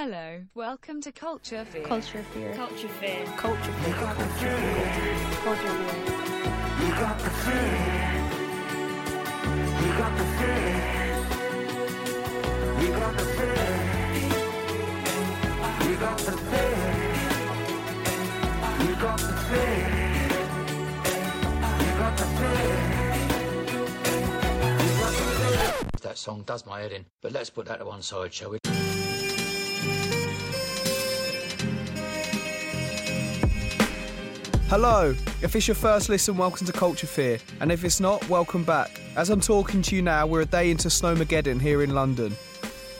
Hello, welcome to Culture Fear. Culture fear. Culture fear. Culture fear. Culture fear. That song does my head in, but let's put that to one side, shall we? Hello! If it's your first listen, welcome to Culture Fear, and if it's not, welcome back. As I'm talking to you now, we're a day into Snowmageddon here in London.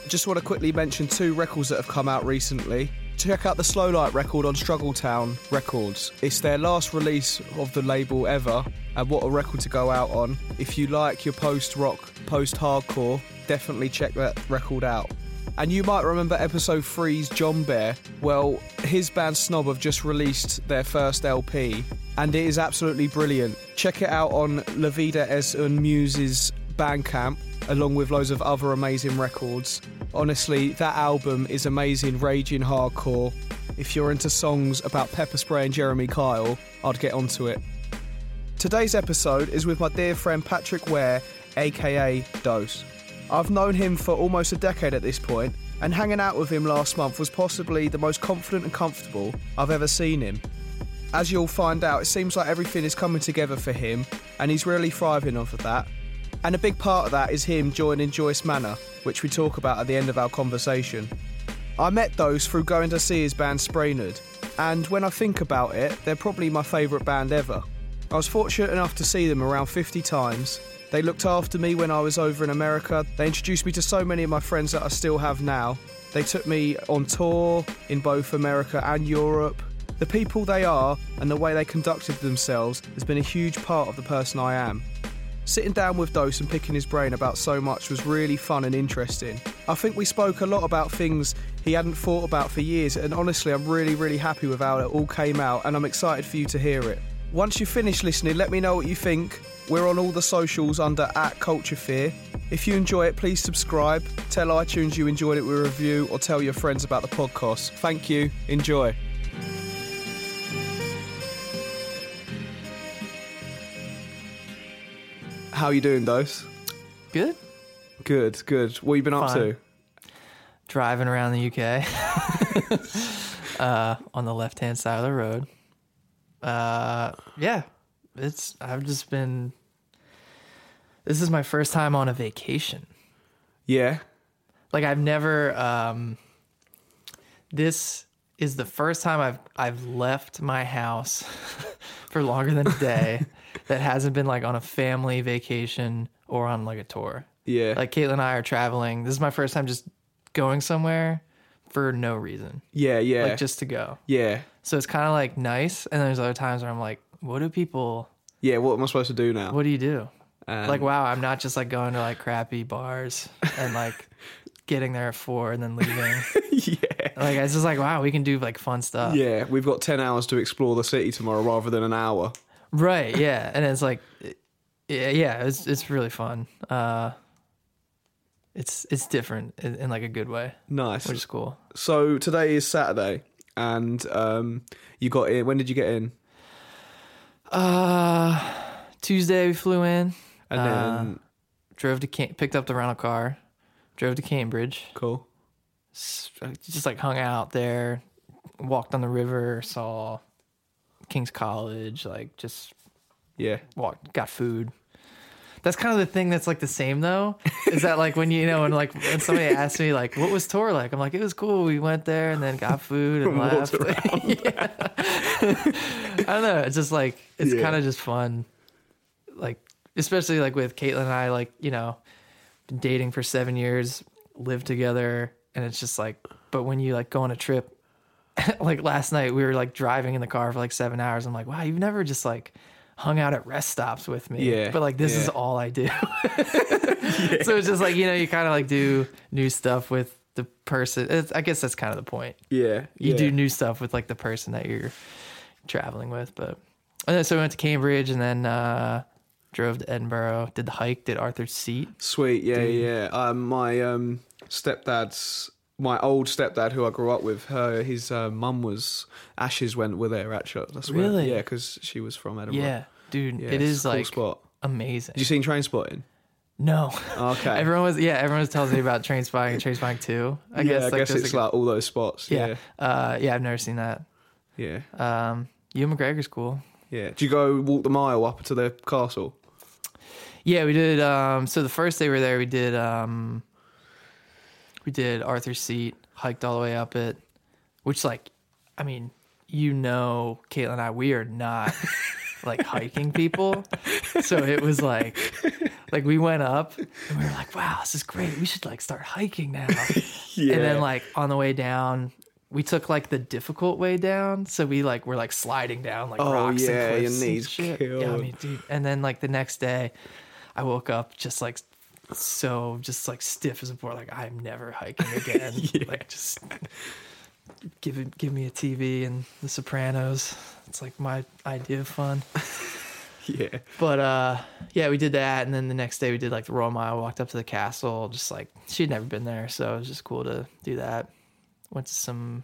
Just want to quickly mention two records that have come out recently. Check out the Slow Light record on Struggletown Records. It's their last release of the label ever, and what a record to go out on. If you like your post rock, post hardcore, definitely check that record out. And you might remember episode 3's John Bear. Well, his band Snob have just released their first LP, and it is absolutely brilliant. Check it out on La Vida es un Mus's Bandcamp, along with loads of other amazing records. Honestly, that album is amazing, raging hardcore. If you're into songs about pepper spray and Jeremy Kyle, I'd get onto it. Today's episode is with my dear friend Patrick Ware, aka Dose. I've known him for almost a decade at this point, and hanging out with him last month was possibly the most confident and comfortable I've ever seen him. As you'll find out, it seems like everything is coming together for him, and he's really thriving off of that. And a big part of that is him joining Joyce Manor, which we talk about at the end of our conversation. I met those through going to see his band Spraynard, and when I think about it, they're probably my favourite band ever. I was fortunate enough to see them around 50 times. They looked after me when I was over in America. They introduced me to so many of my friends that I still have now. They took me on tour in both America and Europe. The people they are and the way they conducted themselves has been a huge part of the person I am. Sitting down with Dose and picking his brain about so much was really fun and interesting. I think we spoke a lot about things he hadn't thought about for years, and honestly, I'm really, really happy with how it all came out, and I'm excited for you to hear it. Once you finish listening, let me know what you think. We're on all the socials under at Culture Fear. If you enjoy it, please subscribe, tell iTunes you enjoyed it with a review, or tell your friends about the podcast. Thank you. Enjoy. How are you doing, Dose? Good. Good, good. What you been up Fine. to? Driving around the UK uh, on the left hand side of the road. Uh, yeah, it's. I've just been. This is my first time on a vacation. Yeah. Like I've never. Um, this is the first time I've I've left my house for longer than a day. that hasn't been like on a family vacation or on like a tour. Yeah. Like Caitlin and I are traveling. This is my first time just going somewhere for no reason, yeah, yeah. like just to go. yeah. So it's kind of like nice. And there's other times where I'm like, what do people? Yeah, what am I supposed to do now? What do you do? Um, like, wow, I'm not just like going to like crappy bars and like getting there at four and then leaving. yeah. like it's just like, wow, we can do like fun stuff. Yeah, we've got 10 hours to explore the city tomorrow rather than an hour. Right. Yeah. And it's like, yeah, yeah, it's it's really fun. Uh, it's it's different in, in like a good way, Nice. which is cool. So today is Saturday and um you got in when did you get in? Uh, Tuesday we flew in, And Uh, then drove to Cam- picked up the rental car, drove to Cambridge, cool. s- just like hung out there, walked on the river, saw King's College, like just Yeah. walked, got food. That's kind of the thing that's like the same though. Is that like when you, you know when like when somebody asks me like what was tour like? I'm like it was cool. We went there and then got food and Walked left. yeah. I don't know. It's just like it's Yeah. kind of just fun. Like especially like with Caitlin and I, like you know, been dating for seven years, lived together, and it's just like. But when you like go on a trip, like last night we were like driving in the car for like seven hours. I'm like, wow, you've never just like hung out at rest stops with me. Yeah, But like this is all I do. So it's just like you know you kind of like do new stuff with the person. It's, I guess that's kind of the point. Yeah. You yeah. do new stuff with like the person that you're traveling with. But and then so we went to Cambridge and then uh, drove to Edinburgh. Did the hike. Did Arthur's Seat. Sweet. Yeah, yeah. Um my um stepdad's my old stepdad, who I grew up with, her his uh, mum was Ashes went were there actually. That's where- Really? yeah, because she was from Edinburgh. Yeah, dude, Yeah, it's cool like spot. amazing. Did you seen Trainspotting? no, Okay. everyone was yeah, everyone was telling me about Trainspotting and Trainspotting Two. I yeah, guess I like, guess it's like, like all those spots. yeah, Yeah, uh, yeah. I've never seen that. yeah, Um, Ewan McGregor's cool. yeah. Do you go walk the mile up to the castle? Yeah, we did. Um, so the first day we were there, we did. Um, we did Arthur's Seat, hiked all the way up it, which like, I mean, you know, Caitlin and I, we are not like hiking people, so it was like, like we went up and we were like, wow, this is great. We should like start hiking now. Yeah. And then like on the way down. We took like the difficult way down, so we like were like sliding down like Oh, rocks yeah, and cliffs and shit. Yeah, I killed. mean, dude. And then like the next day, I woke up just like so just like stiff as a board. Like I'm never hiking again. Like just give it, give me a TV and The Sopranos. It's like my idea of fun. yeah, But uh, yeah, we did that, and then the next day we did like the Royal Mile. Walked up to the castle. Just like she'd never been there, so it was just cool to do that. Went to some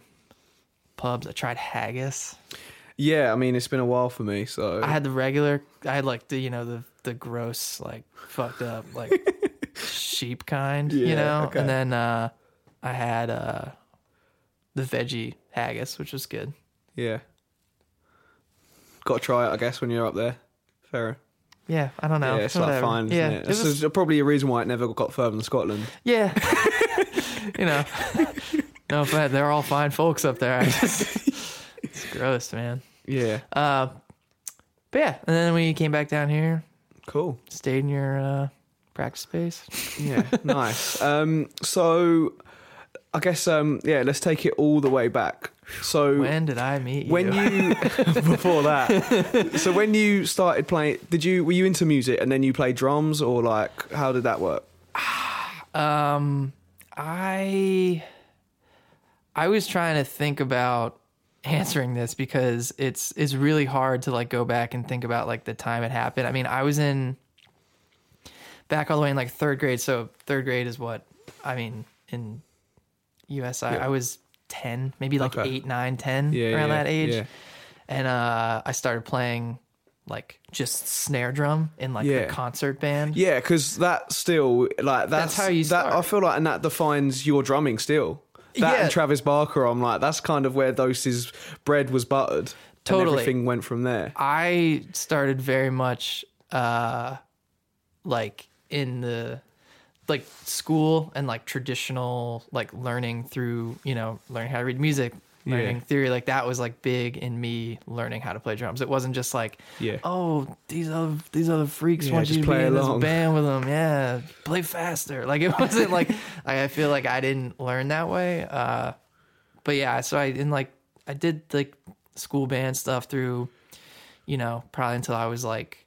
pubs. I tried haggis. Yeah. I mean, it's been a while for me, so I had the regular. I had like the you know the the gross like fucked up like sheep kind, you know. okay. And then uh, I had uh, the veggie haggis, which was good. yeah. Got to try it, I guess, when you're up there. Fair. Yeah, I don't know. yeah, it's like fine, isn't yeah, it? This is probably a reason why it never got further than Scotland. yeah. you know, no, but they're all fine folks up there. Just, it's gross, man. Yeah, Uh, but yeah, and then we came back down here, cool. stayed in your uh, practice space. Yeah, nice. Um, so I guess um, yeah, let's take it all the way back. So When did I meet you? when you before that, so when you started playing, did you were you into music and then you played drums or like how did that work? Um, I I was trying to think about answering this because it's it's really hard to like go back and think about like the time it happened. I mean, I was in back all the way in like third grade. So third grade is what I mean in US. I, Yeah. I was ten, maybe like Okay. eight, nine, ten, Yeah, around yeah, that age, and uh, I started playing like just snare drum in like Yeah. the concert band. Yeah, because that still like that's, how you That, I feel like, and that defines your drumming still. That Yeah. and Travis Barker, I'm like, that's kind of where Dose's bread was buttered. Totally. And everything went from there. I started very much uh like in the like school and like traditional like learning through, you know, learning how to read music, learning Yeah. theory, like that was like big in me learning how to play drums. It wasn't just like, Yeah. oh, these other these other freaks Yeah, want you to be play in along. this band with them. Yeah, play faster. Like it wasn't like I I feel like I didn't learn that way. Uh but yeah, so I in like I did like school band stuff through, you know, probably until I was like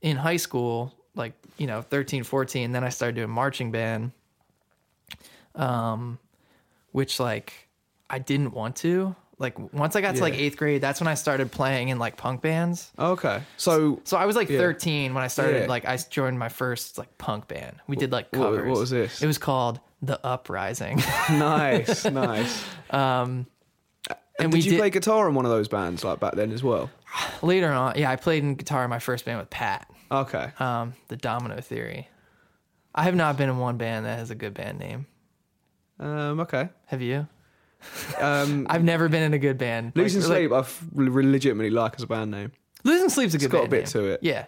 in high school, like, you know, 13, 14. Then I started doing marching band. Um, which like I didn't want to. Like once I got to like eighth grade, that's when I started playing in like punk bands. Okay. So So I was like Yeah. 13 when I started. Yeah. Like I joined my first like punk band. We did like what- covers. what was this? It was called The Uprising. nice, nice. um, and did we you did play guitar in one of those bands like back then as well? later on. Yeah, I played in guitar in my first band with Pat. Okay. Um, the Domino Theory. I have not been in one band that has a good band name. Um, okay. Have you? Um, I've never been in a good band. Losing Like- like- Sleep, I f- legitimately like as a band name. Losing Sleep's a good It's got a bit name. to it. Yeah,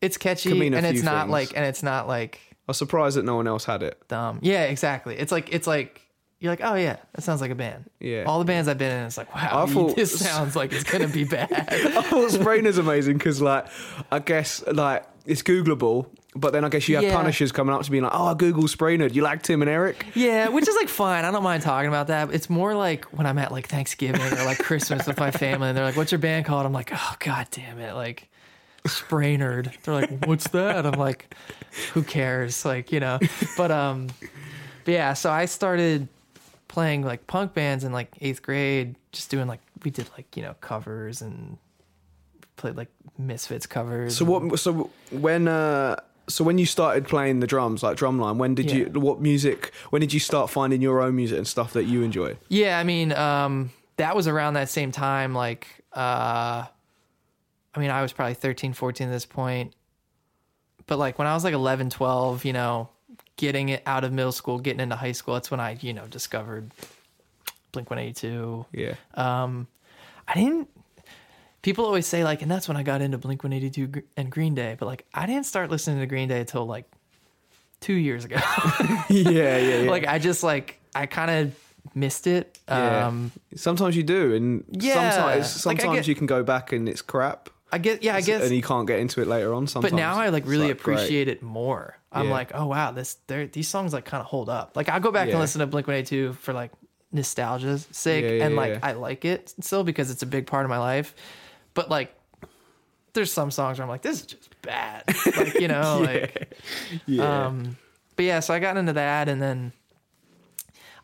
it's catchy Can mean a and it's not things. like and it's not like I was surprised that no one else had it. dumb. Yeah, exactly. It's like it's like you're like, oh yeah, that sounds like a band. Yeah. All the bands I've been in, it's like, wow, I thought- this sounds like it's gonna be bad. I thought is amazing because, like, I guess like it's Googleable, but then I guess you have Yeah. punishers coming up to being like, "Oh, I Google Spraynard. Do you like Tim and Eric?" yeah, which is like fine. I don't mind talking about that. It's more like when I'm at like Thanksgiving or like Christmas with my family, and they're like, "What's your band called?" I'm like, "Oh god damn it!" Like. Spraynard. They're like, "What's that?" I'm like, "Who cares?" Like, you know. But um, but yeah. So I started playing like punk bands in like eighth grade, just doing like we did like you know covers and played like Misfits covers. So what? So when uh, So when you started playing the drums, like drumline, when did you? What music? When did you start finding your own music and stuff that you enjoy? Yeah, I mean, um, that was around that same time. Like, uh, I mean, I was probably 13, 14 at this point. But like when I was like 11, 12, you know, getting it out of middle school, getting into high school, that's when I, you know, discovered Blink 182. Yeah. Um, I didn't. People always say like, and that's when I got into Blink 182 and Green Day. But like, I didn't start listening to Green Day until like two years ago. yeah, yeah, yeah. like, I just like, I kind of missed it. Yeah. Um, sometimes you do, and Yeah. sometimes Like, get- you can go back and it's crap. I guess, yeah, I guess. and you can't get into it later on. Sometimes, but now I like really great. appreciate it more. I'm Yeah. like, oh wow, this these songs like kind of hold up. Like I'll go back Yeah. and listen to Blink 182 for like nostalgia's sake, and like. I like it still because it's a big part of my life. But like, there's some songs where I'm like, this is just bad. Like you know, like Yeah, um, but yeah, so I got into that, and then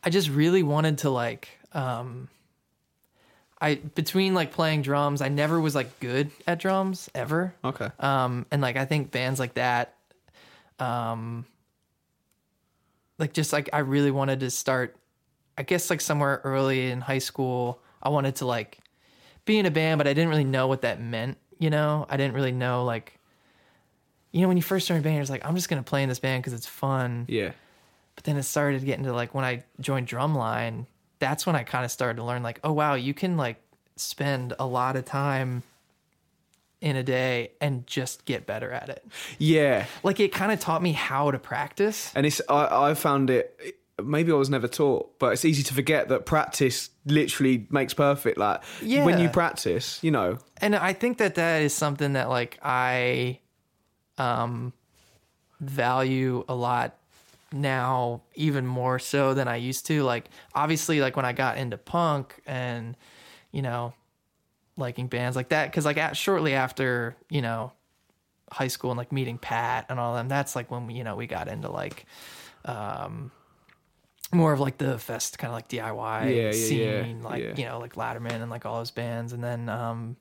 I just really wanted to like, um, I between like playing drums, I never was like good at drums ever. okay. Um, and like I think bands like that, um, like just like I really wanted to start. I guess like somewhere early in high school, I wanted to like be in a band, but I didn't really know what that meant. You know, I didn't really know like, you know, when you first a band, you're just like, I'm just gonna play in this band because it's fun. Yeah, But then it started getting to like when I joined Drumline, that's when I kind of started to learn like, oh wow, you can like spend a lot of time in a day and just get better at it. yeah. Like it kind of taught me how to practice. And it's I, I found it. Maybe I was never taught, but it's easy to forget that practice literally makes perfect. Like when you practice, you know. And I think that that is something that like I um value a lot now even more so than I used to. Like obviously like when I got into punk and you know liking bands like that cuz like at, shortly after, you know, high school and like meeting Pat and all them, that's like when we, you know, we got into like um more of like the fest kind of like DIY Yeah, yeah, scene, yeah, like you know, like Latterman and like all those bands, and then um,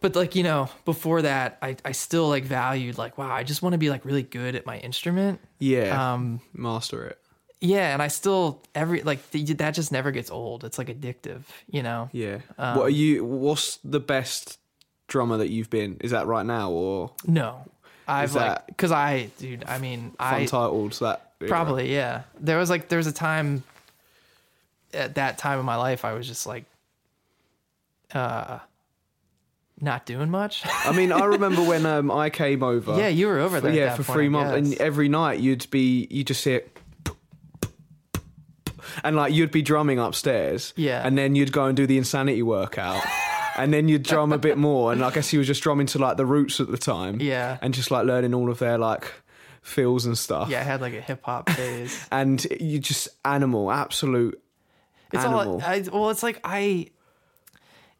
but like you know, before that, I I still like valued like wow, I just want to be like really good at my instrument, Yeah, um, master it. yeah, and I still every like th- that just never gets old. It's like addictive, you know. Yeah. Um, what are you? What's the best drummer that you've been? Is that right now or No, I've Is like because I, dude, I mean, I titles? That Probably, yeah. There was like there was a time at that time of my life I was just like uh not doing much. I mean, I remember when um, I came over. yeah, you were over there. at yeah, for point, three months, and every night you'd be you just hear. And like you'd be drumming upstairs, Yeah. and then you'd go and do the insanity workout, and then you'd drum a bit more, and I guess he was just drumming to like the roots at the time, Yeah. and just like learning all of their like feels and stuff, yeah, I had like a hip hop phase. and you just animal, absolute It's animal. all I well, it's like I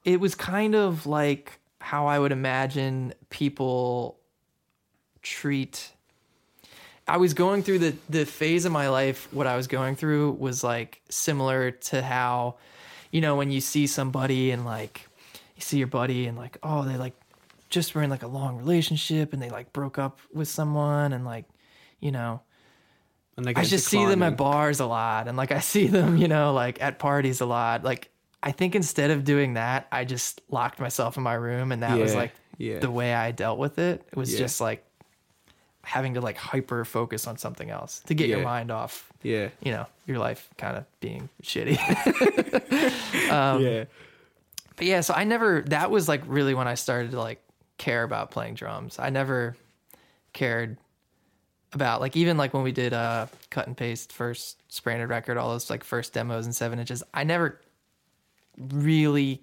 it was kind of like how I would imagine people treat I was going through the the phase of my life what I was going through was like similar to how you know when you see somebody and like you see your buddy and like oh they like just were in like a long relationship and they like broke up with someone and like you know and I just see them at bars a lot, and like I see them, you know, like at parties a lot. Like I think instead of doing that, I just locked myself in my room, and that was like yeah. the way I dealt with it. It was Yeah. just like having to like hyper focus on something else to get your mind off, Yeah, you know, your life kind of being shitty. Um, yeah, but yeah, so I never. That was like really when I started to like care about playing drums. I never cared about like even like when we did uh cut and paste first Spraynard record, all those like first demos and seven inches. I never really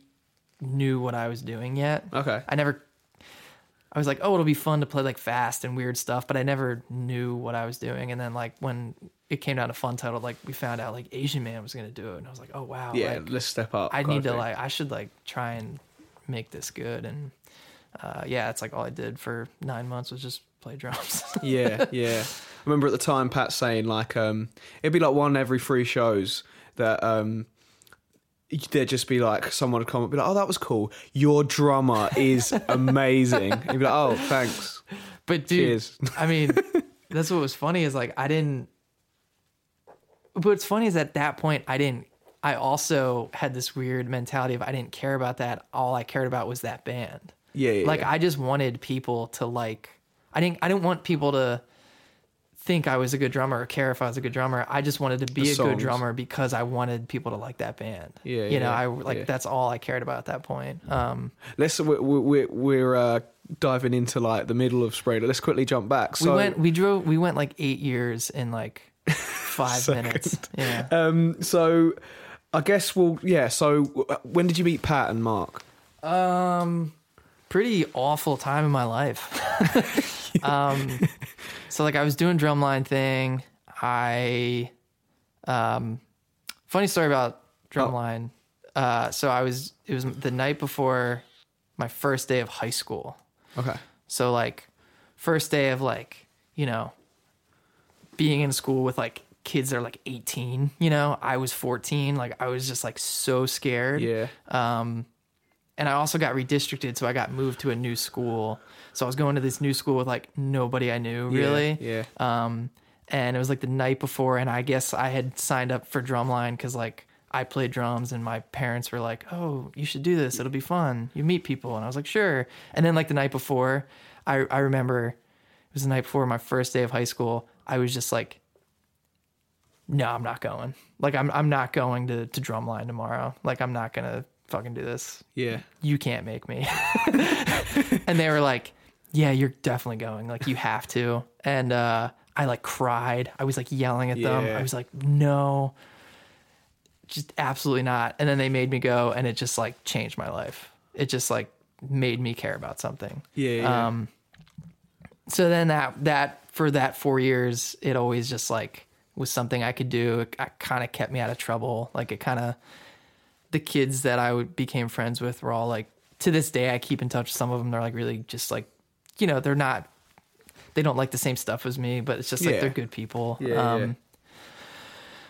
knew what I was doing yet. okay, I never. I was like, oh, it'll be fun to play like fast and weird stuff, but I never knew what I was doing. And then like when it came down to Funtitled, like we found out like Asian Man was gonna do it, and I was like, oh wow, yeah. like, let's step up. I need to thing. like I should like try and make this good and uh yeah, it's like all I did for 9 months was just play drums. yeah, yeah. I remember at the time Pat saying like um it'd be like one every three shows that um there'd just be like someone would come up and be like, "Oh, that was cool. Your drummer is amazing." You'd be like, "Oh, thanks." But dude, Cheers. I mean, that's what was funny is like I didn't. But what's funny is at that point I didn't. I also had this weird mentality of I didn't care about that. All I cared about was that band. Yeah, yeah, like yeah. I just wanted people to like. I didn't. I didn't want people to think I was a good drummer or care if I was a good drummer. I just wanted to be The a good drummer because I wanted people to like that band. Yeah, you know, yeah, I like yeah. that's all I cared about at that point. Um, Let's we're we're, we're uh, diving into like the middle of spring. Let's quickly jump back. So, we went. We drove. We went like eight years in like five minutes. Yeah. um, so I guess we'll yeah. So uh, when did you meet Pat and Mark? Um, pretty awful time in my life. um, so like I was doing drumline thing. I, um, funny story about drumline. Uh, so I was it was the night before my first day of high school. Okay. So like first day of like, you know, being in school with like kids that are like 18, you know, I was 14. Like I was just like so scared. Yeah. Um, and I also got redistricted, so I got moved to a new school. So I was going to this new school with like nobody I knew really. Yeah. Um, and it was like the night before, and I guess I had signed up for drumline because like I played drums, and my parents were like, "Oh, you should do this. It'll be fun. You meet people." And I was like, "Sure." And then like the night before, I I remember it was the night before my first day of high school. I was just like, "No, I'm not going. Like I'm I'm not going to to drumline tomorrow. Like I'm not gonna fucking do this Yeah. you can't make me. and they were like, yeah, you're definitely going. Like you have to. And uh I like cried. I was like yelling at them. I was like, no, just absolutely not. And then they made me go and it just like changed my life. It just like made me care about something. Yeah. yeah. Um, so then that that for that four years, it always just like was something I could do. It, kind of kept me out of trouble. Like it kind of the kids that I would became friends with were all like to this day I keep in touch with some of them. They're like really just like you know they're not they don't like the same stuff as me, but it's just like Yeah. they're good people. Yeah, yeah.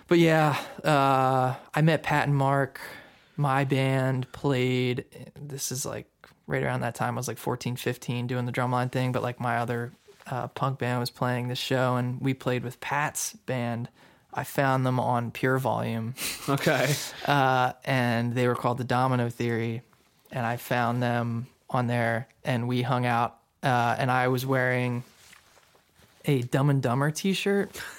But yeah, uh, I met Pat and Mark. My band played. This is like right around that time. I was like 14, 15 doing the drumline thing. But like my other uh, punk band was playing this show, and we played with Pat's band. I found them on Pure Volume, okay. uh, and they were called the Domino Theory. And I found them on there, and we hung out. Uh, and I was wearing a Dumb and Dumber T-shirt.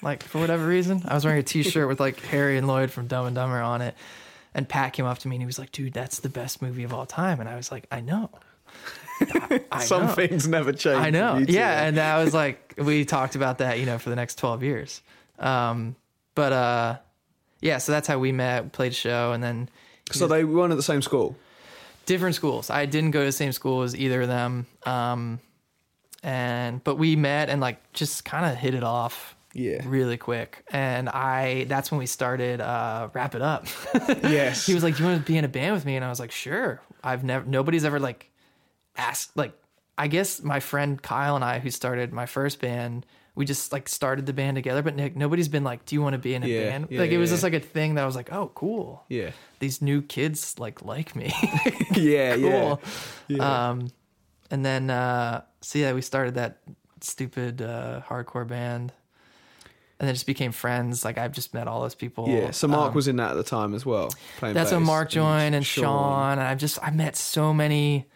Like for whatever reason, I was wearing a T-shirt with like Harry and Lloyd from Dumb and Dumber on it. And Pat came up to me and he was like, "Dude, that's the best movie of all time." And I was like, "I know." I, I Some know. things never change. I know. for you two. Yeah, and that was like we talked about that, you know, for the next twelve years. Um, but uh, yeah, so that's how we met, played a show, and then So they weren't at the same school. different schools. I didn't go to the same school as either of them. Um, and but we met and like just kind of hit it off Yeah. really quick. And I that's when we started uh, wrap it up. Yes. he was like, "Do you want to be in a band with me?" And I was like, "Sure." I've never nobody's ever like asked like I guess my friend Kyle and I who started my first band, we just like started the band together, but Nick, nobody's been like, "Do you want to be in a Yeah, band?" yeah, like it was yeah, just like a thing that I was like, "Oh, cool." yeah. These new kids like like me. Yeah. Yeah. cool. Yeah. Um, and then uh, so yeah, we started that stupid uh, hardcore band, and then just became friends. Like I've just met all those people. yeah. So Mark Um, was in that at the time as well. Playing that's when. Mark joined and Sean. And I've just I met so many.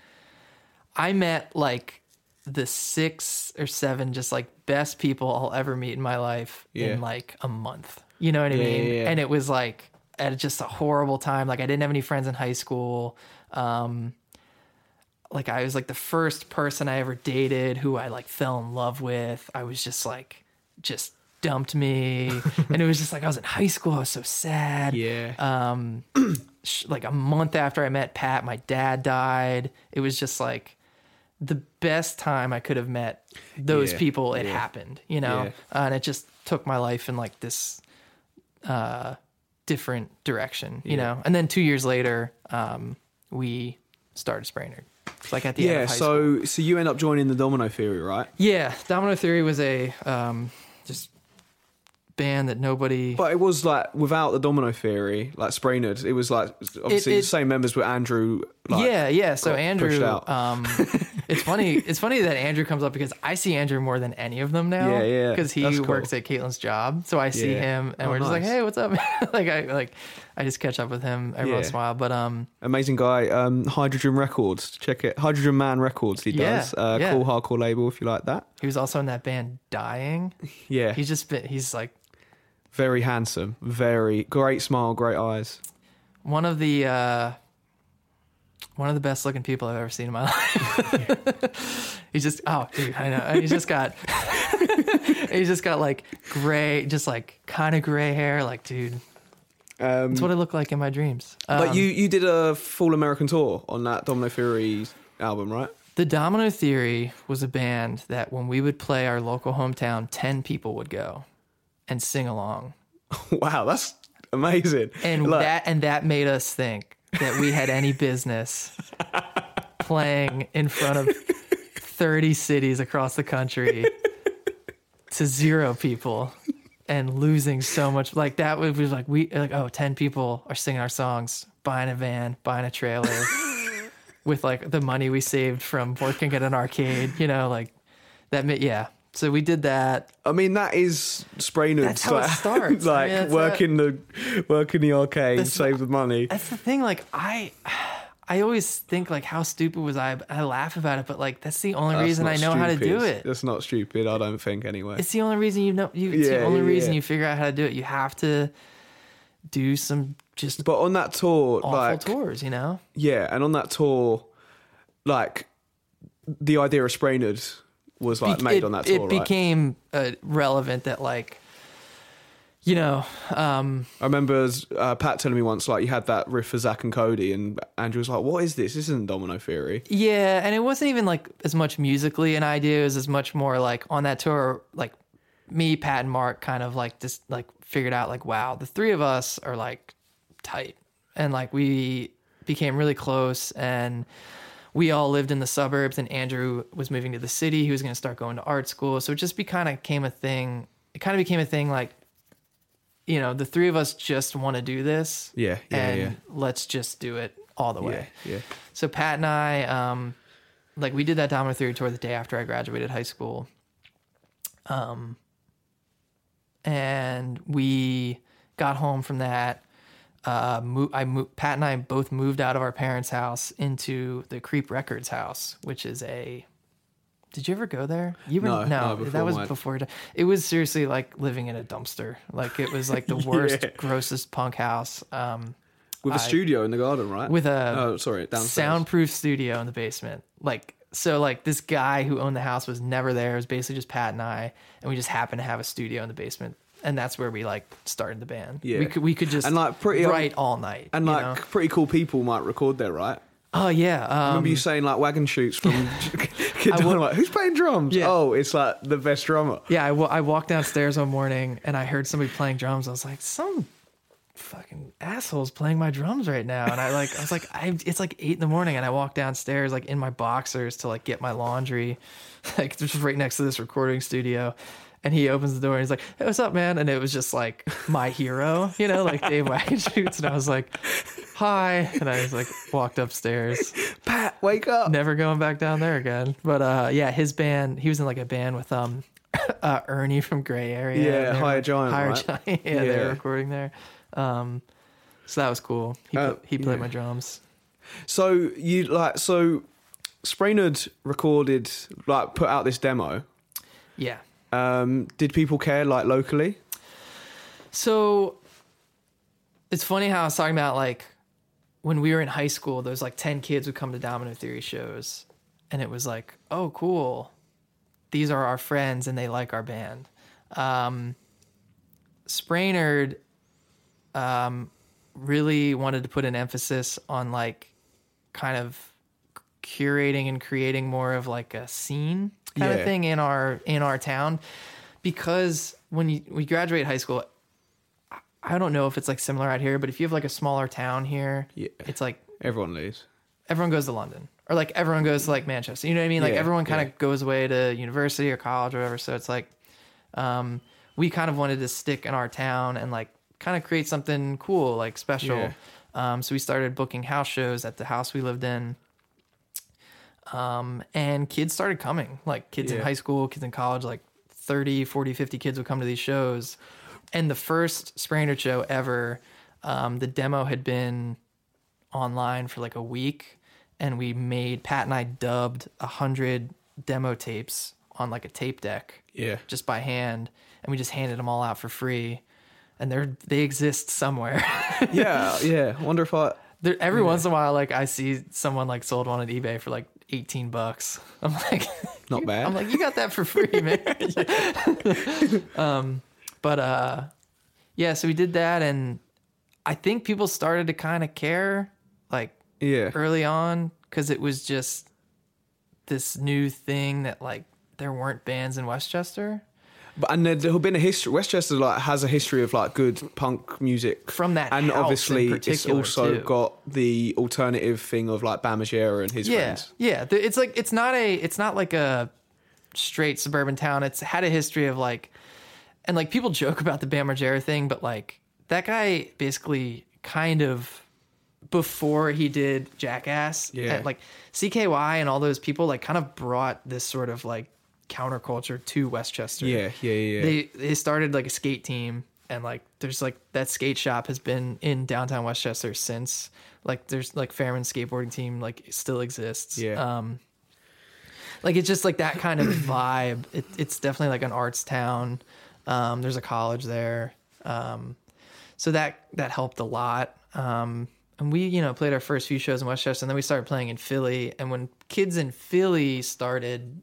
I met like the six or seven just like best people I'll ever meet in my life Yeah. in like a month. You know what I Yeah, mean? yeah. And it was like at just a horrible time. Like I didn't have any friends in high school. Um, like I was like the first person I ever dated who I like fell in love with. I was just like just dumped me and it was just like I was in high school. I was so sad Yeah. um like a month after I met Pat, my dad died. It was just like the best time I could have met those Yeah, people. It yeah. happened, you know, Yeah. uh, and it just took my life in like this uh different direction, you know. And then two years later, um, we started Spraynard. Like at the end yeah. of high school. So so you end up joining the Domino Theory, right? Yeah, Domino Theory was a um, just band that nobody. But it was like without the Domino Theory, like Spraynard. It was like obviously It- the same members with Andrew. Like, yeah, yeah. So Andrew, um, it's funny. It's funny that Andrew comes up because I see Andrew more than any of them now. Yeah, yeah. Because he cool. works at Caitlin's job, so I see Yeah. him, and Oh, we're just like, "Hey, what's up?" like I like, I just catch up with him every once in a while. But um, amazing guy. Um, Hydrogen Records. Check it. Hydrogen Man Records. He Yeah, does. Uh, yeah. Cool hardcore label if you like that. he was also in that band Dying. Yeah. He's just been, he's like very handsome. Very great smile. Great eyes. one of the uh one of the best looking people I've ever seen in my life. he's just oh dude, I know. He's just got he's just got like gray, just like kind of gray hair. Like, dude, Um, that's what I look like in my dreams. but Um, you you did a full American tour on that Domino Theory album, right? the Domino Theory was a band that when we would play our local hometown, ten people would go and sing along. wow, that's amazing. and that and that made us think that we had any business playing in front of 30 cities across the country to zero people and losing so much like that was was like we like oh 10 people are singing our songs buying a van buying a trailer with like the money we saved from working at an arcade you know like that ma- yeah so we did that I mean, that is Spraynard's. That's how it like, starts. I like mean, that's working the working the arcade, That's- save the money. That's the thing. Like I, I always think like how stupid was I? I laugh about it, but like that's the only That's reason I know how to do it. That's not stupid. I don't think anyway. It's the only reason you know. You, it's the only yeah, reason yeah. you figure out how to do it. You have to do some just but on that tour, awful like tours. You know. yeah, and on that tour, like the idea of Spraynard was like Be- made it, on that tour, it right? became uh, relevant that like, you know, um, I remember uh, Pat telling me once, like you had that riff for Zach and Cody, and Andrew was like, "What is this? This isn't Domino Theory." Yeah, and it wasn't even like as much musically an idea it was as much more like on that tour, like me, Pat, and Mark kind of like just like figured out like, wow, the three of us are like tight. And like we became really close and we all lived in the suburbs and Andrew was moving to the city. He was gonna start going to art school. So it just be kind of became a thing. It kind of became a thing like, you know, the three of us just want to do this. Yeah, yeah, and yeah. let's just do it all the way. Yeah, yeah. So Pat and I, um, like we did that Domino Theory tour the day after I graduated high school. Um, and we got home from that. Uh, mo- I mo- Pat and I both moved out of our parents' house into the Creep Records house, which is a. Did you ever go there? You were No, no, that was before. It was seriously like living in a dumpster. Like it was like the worst, Yeah. grossest punk house. Um, With a I- studio in the garden, right? with a oh, sorry, downstairs. soundproof studio in the basement. Like so, like this guy who owned the house was never there. It was basically just Pat and I, and we just happened to have a studio in the basement, and that's where we like started the band. Yeah. we could we could just And, like, pretty, write all night. and like know? pretty cool people might record there, right? Oh yeah, um, Remember you saying like Wagenschutz from Kid I Dynamite? Who's playing drums? Yeah. Oh, it's like the best drummer. yeah. I walked downstairs one morning and I heard somebody playing drums. I was like, some fucking assholes playing my drums right now. And I like, I was like, I, it's like eight in the morning, and I walked downstairs like in my boxers to like get my laundry, like just right next to this recording studio. And he opens the door and he's like, "Hey, what's up, man?" And it was just like my hero, you know, like Dave Wagenschutz. And I was like, "Hi," and I was like, walked upstairs, Pat, wake up. never going back down there again. But uh, yeah, his band, he was in like a band with um, uh, Ernie from Gray Area. Yeah, Higher Giant, Higher right? Giant. Yeah, they Yeah. were recording there. Um, so that was cool. He Uh, he played yeah. my drums. So you like so Spraynard recorded like put out this demo. Yeah. Um, did people care like locally? So it's funny how I was talking about like when we were in high school, those like 10 kids would come to Domino Theory shows and it was like, oh, cool. These are our friends and they like our band. Um, Spraynard um, really wanted to put an emphasis on like kind of curating and creating more of like a scene kind Yeah. of thing in our in our town because when you we graduate high school I- don't know if it's like similar out here but if you have like a smaller town here Yeah. it's like Everyone leaves. everyone goes to London or like everyone goes to like Manchester. You know what I mean? Like Yeah, everyone kind of yeah. goes away to university or college or whatever. So it's like, um, we kind of wanted to stick in our town and like kind of create something cool, like special. Um, so we started booking house shows at the house we lived in. Um, and kids started coming, like kids in high school, kids in college, like 30, 40, 50 kids would come to these shows. And the first Spraynard show ever, um, the demo had been online for like a week. And we made, Pat and I dubbed a hundred demo tapes on like a tape deck Yeah. just by hand. And we just handed them all out for free. And they're, they exist somewhere. Yeah, yeah. I wonder if I. There, every once in a while, like I see someone like sold one on eBay for like eighteen bucks. I'm like, Not bad. I'm like, you got that for free, man. um, but uh, yeah. So we did that, and I think people started to kind of care, like yeah. early on, because it was just this new thing that like there weren't bands in Westchester But and there, there have been a history. Westchester like has a history of like good punk music from that, and obviously it's also too. got the alternative thing of like Bam Margera and his yeah, friends. Yeah, it's like it's not a it's not like a straight suburban town. It's had a history of like and like people joke about the Bam Margera thing, but like that guy basically kind of before he did Jackass, Yeah. like CKY and all those people like kind of brought this sort of like counterculture to Westchester. Yeah, yeah, yeah. They they started like a skate team and like there's like that skate shop has been in downtown Westchester since like there's like Fairman skateboarding team like still exists. Yeah. Um like it's just like that kind of vibe. It, it's definitely like an arts town. Um there's a college there. Um so that that helped a lot. Um and we, you know, played our first few shows in Westchester and then we started playing in Philly and when kids in Philly started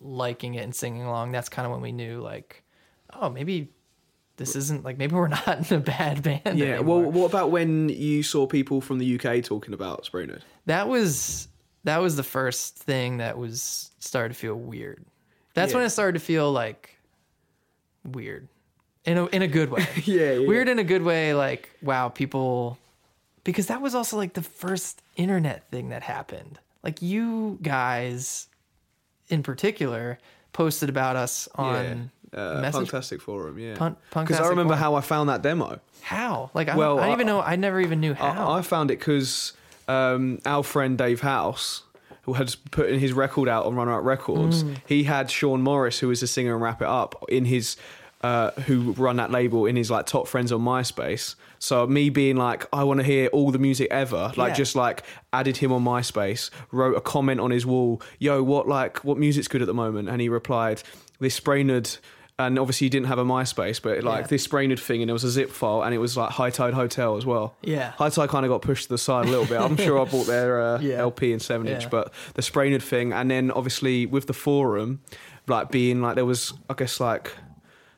liking it and singing along, that's kind of when we knew like, oh, maybe this isn't like maybe we're not in a bad band. yeah. anymore. Well, what about when you saw people from the UK talking about Spraynard? that was that was the first thing that was started to feel weird. That's when Yeah. it started to feel like weird, in a in a good way. Yeah, yeah. weird in a good way. Like wow, people, because that was also like the first internet thing that happened. Like you guys, in particular, posted about us on yeah. Uh, Punktastic forum. Yeah. Punk- Because I remember forum. how I found that demo. How? Like, I, Well, I don't even know. I never even knew how. I, I found it because um, our friend Dave House, who had put in his record out on Run Out Records, Mm. he had Sean Morris, who was the singer and Wrap It Up, in his. Uh, who run that label in his like top friends on MySpace. So me being like, I want to hear all the music ever, like Yeah. just like added him on MySpace, wrote a comment on his wall, yo, what like what music's good at the moment? And he replied, this Spraynard, and obviously you didn't have a MySpace, but like Yeah. this Spraynard thing, and it was a zip file, and it was like High Tide Hotel as well. Yeah. High Tide kind of got pushed to the side a little bit. I'm sure I bought their uh, Yeah. LP and seven inch, Yeah. but the Spraynard thing, and then obviously with the forum, like being like there was, I guess like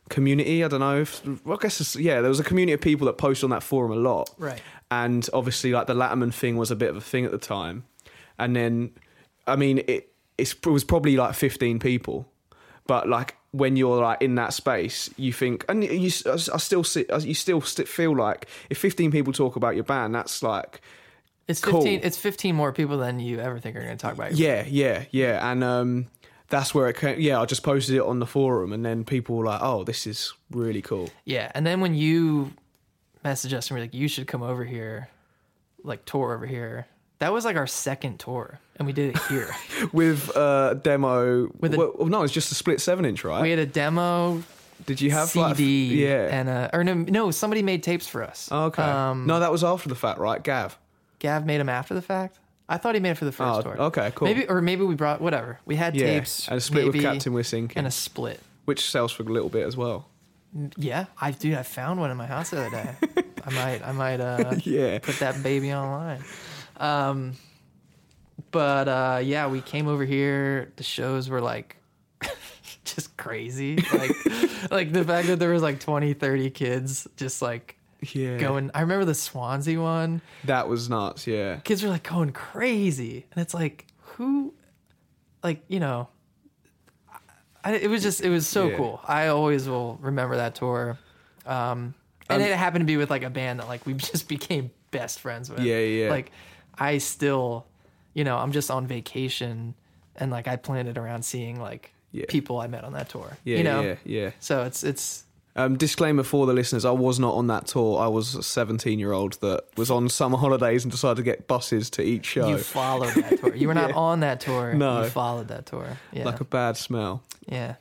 community. I don't know if I guess it's, yeah, there was a community of people that posted on that forum a lot, Right. And obviously like the Latterman thing was a bit of a thing at the time, and then I mean it it's, it was probably like 15 people, but like when you're like in that space, you think, and you, I still see, you still feel like if 15 people talk about your band, that's like, It's Cool. fifteen. It's fifteen more people than you ever think are going to talk about. your yeah, yeah, yeah, and um, that's where it came. Yeah, I just posted it on the forum, and then people were like, "Oh, this is really cool." Yeah, and then when you message us and we're like, you should come over here, like tour over here. That was like our second tour, and we did it here. With uh, demo, With a- well, no, it's just a split seven inch, right? we had a demo Did you have CD, like, yeah? and a, or no, no, somebody made tapes for us. Oh, okay, Um, no, that was after the fact, right, Gav? Gav made them after the fact. I thought he made it for the first Oh, tour. okay, cool. Maybe, or maybe we brought whatever. We had Yeah, tapes and a split with maybe, Captain We're Sinking, and a split. which sells for a little bit as well. Yeah, I dude, I found one in my house the other day. I might, I might uh, Yeah, put that baby online. Um, but uh, yeah, we came over here. The shows were like just crazy. Like, like the fact that there was like 20, 30 kids just like yeah, going. I remember the Swansea one. That was nuts. Yeah, Kids were like going crazy, and it's like who, like you know. I, it was just it was so Yeah. cool. I always will remember that tour. Um, and Um, it happened to be with like a band that like we just became best friends with. Yeah, yeah. Like I still, you know, I'm just on vacation and like I planned it around seeing like Yeah. people I met on that tour. yeah, you know, yeah, yeah. so it's it's Um, disclaimer for the listeners: I was not on that tour. I was a seventeen-year-old that was on summer holidays and decided to get buses to each show, You followed that tour. You were not Yeah. on that tour. No. You followed that tour. Yeah. like a bad smell, yeah.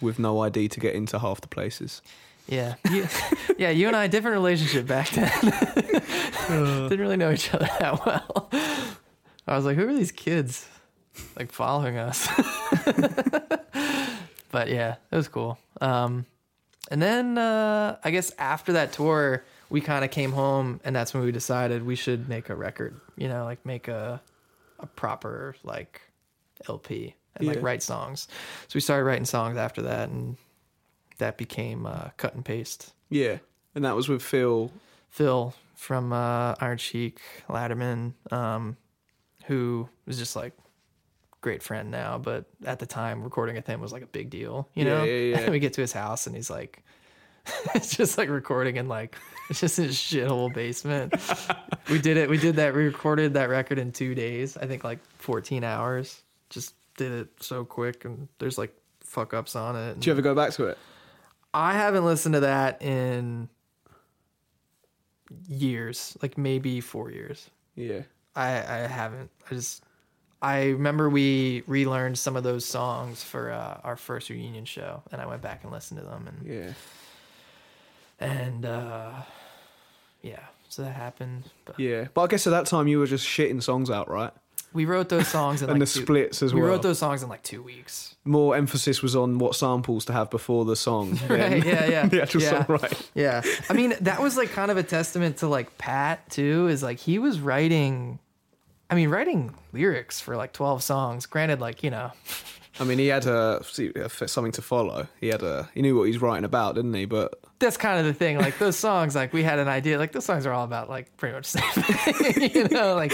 with no ID to get into half the places. Yeah. You, yeah, you and I different relationship back then. Didn't really know each other that well. I was like, who are these kids? Like following us. but yeah, it was cool. Um and then uh I guess after that tour we kind of came home and that's when we decided we should make a record, you know, like make a a proper like LP and like write songs. So we started writing songs after that and that became uh, cut and paste. Yeah, and that was with Phil. Phil from uh, Iron Chic, Latterman, um, who was just like great friend now, but at the time recording with him was like a big deal, you know. yeah, yeah. We get to his house and he's like, it's just like recording in like it's just his shithole basement. we did it. We did that. We recorded that record in two days. I think like 14 hours. Just did it so quick, and there's like fuck ups on it. Do you ever go back to it? I haven't listened to that in years, like maybe four years. Yeah, I, I haven't. I just I remember we relearned some of those songs for uh, our first reunion show, and I went back and listened to them, and yeah. and uh, yeah, so that happened. But Yeah, but I guess at that time you were just shitting songs out, right? we wrote those songs in And like the two- splits as we well. We wrote those songs in like two weeks. More emphasis was on what samples to have before the song. Right? Yeah, yeah. the actual yeah. song, right? Yeah. I mean, that was like kind of a testament to like Pat too, is like he was writing I mean, writing lyrics for like 12 songs. Granted, like, you know, I mean, he had a, something to follow. He had a he knew what he's writing about, didn't he? But that's kind of the thing. Like those songs, like we had an idea, like those songs are all about like pretty much the same thing, you know, like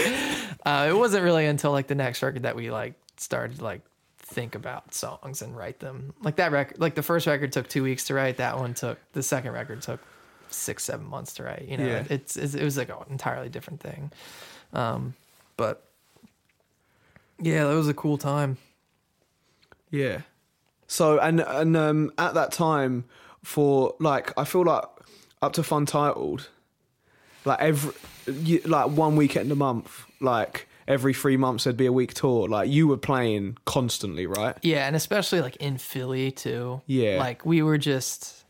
uh, it wasn't really until like the next record that we like started to, like think about songs and write them. Like that record, like the first record took two weeks to write. That one took, the second record took six, seven months to write, you know, Yeah. it's, it's, it was like an entirely different thing. Um, but yeah, that was a cool time. Yeah. So and and um, at that time, for like, I feel like up to Funtitled, like every you, like one weekend a month, like every three months there'd be a week tour. Like you were playing constantly, right? Yeah, and especially like in Philly too. Yeah. Like we were just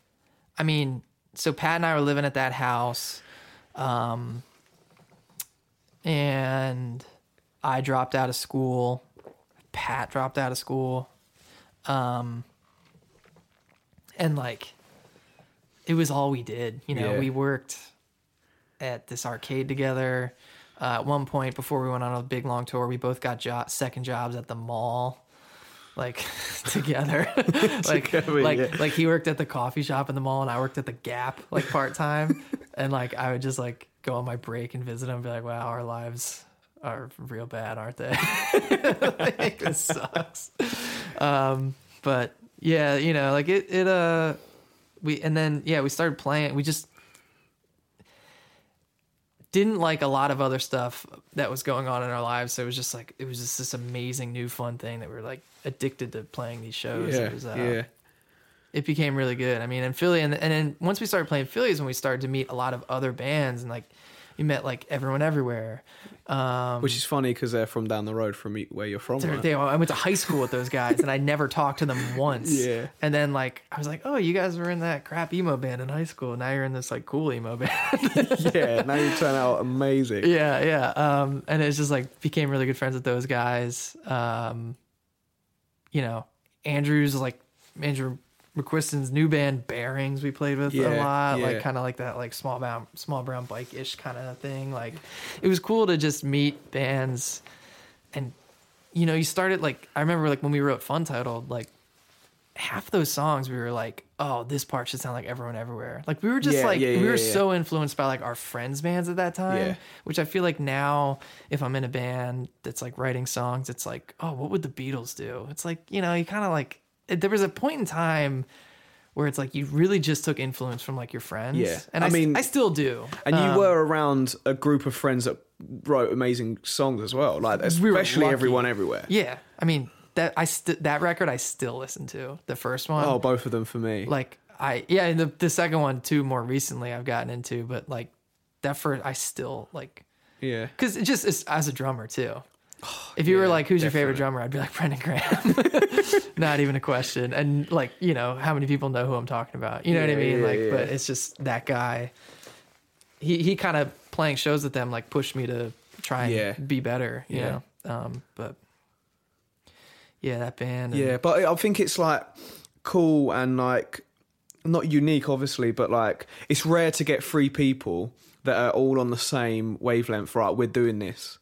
I mean, so Pat and I were living at that house. Um and I dropped out of school. Pat dropped out of school. Um and like it was all we did, you know. Yeah. We worked at this arcade together. Uh, at one point before we went on a big long tour, we both got jo- second jobs at the mall, like together. like Together, like yeah. like he worked at the coffee shop in the mall, and I worked at the Gap like part time. and like I would just like go on my break and visit them and be like, "Wow, our lives are real bad, aren't they? like, this sucks." Um, but yeah, you know, like it it uh we and then yeah we started playing. We just didn't like a lot of other stuff that was going on in our lives. So it was just like it was just this amazing new fun thing that we were like addicted to playing these shows. Yeah, It was, uh, yeah, it became really good. I mean, in Philly, and and then once we started playing Philly is when we started to meet a lot of other bands, and like we met like everyone everywhere. Um, which is funny because they're from down the road from where you're from. Right? they, I went to high school with those guys, and I never talked to them once. Yeah. And then like I was like, oh, you guys were in that crap emo band in high school. Now you're in this like cool emo band. yeah, now you turn out amazing. yeah, yeah. Um, and it's just like became really good friends with those guys. Um, you know, Andrew's like Andrew McQuiston's new band Bearings we played with a lot, yeah. like kind of like that like small brown small brown bike ish kind of thing. Like it was cool to just meet bands and you know, you started like I remember like when we wrote Funtitled, like half those songs we were like, oh, this part should sound like everyone everywhere. Like we were just Yeah, like yeah, we were yeah. so influenced by like our friends' bands at that time. Yeah. Which I feel like now if I'm in a band that's like writing songs, it's like, oh, what would the Beatles do? It's like, you know, you kind of like there was a point in time where it's like you really just took influence from like your friends. Yeah. And I mean- I still do. And you Um, were around a group of friends that wrote amazing songs as well, like especially lucky. everyone everywhere. Yeah. I mean, that I st- that record I still listen to. The first one. Oh, both of them for me. like I yeah, and the the second one too. More recently, I've gotten into, but like that first, I still like Yeah. because it just is as a drummer too. If you were like, "Who's your favorite drummer?" I'd be like Brendan Graham. Not even a question. And like, you know, how many people know who I'm talking about? You know what I mean? yeah, like, yeah. but it's just that guy. He he kind of playing shows with them like pushed me to try and Yeah. be better. You Yeah. know, um, but yeah, that band. and- Yeah, but I think it's like cool and like not unique, obviously, but like it's rare to get three people that are all on the same wavelength. Right, we're doing this,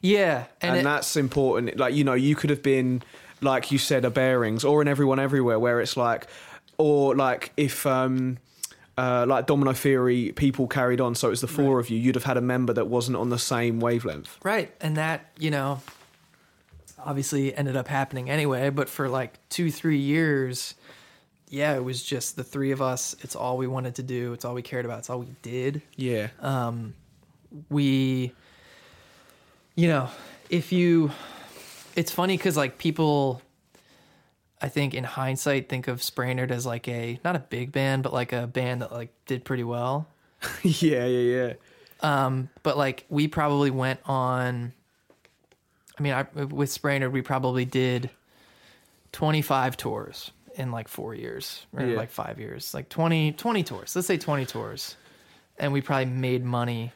yeah, and, and, it- that's important. Like you know, you could have been like you said, a bearings, or in everyone everywhere, where it's like, or like if. um uh, like Domino Theory, people carried on, so it's the four of you. You'd have had a member that wasn't on the same wavelength. Right. And that, you know, obviously ended up happening anyway, but for like two, three years, yeah, it was just the three of us. It's all we wanted to do. It's all we cared about. It's all we did. Yeah, um We, you know, if you, it's funny because like people, I think in hindsight, think of Spraynard as like a, not a big band, but like a band that like did pretty well. yeah, yeah, yeah. Um, but like we probably went on i mean I, with Spraynard we probably did 25 tours in like four years or Yeah. like five years like 20 20 tours let's say 20 tours and we probably made money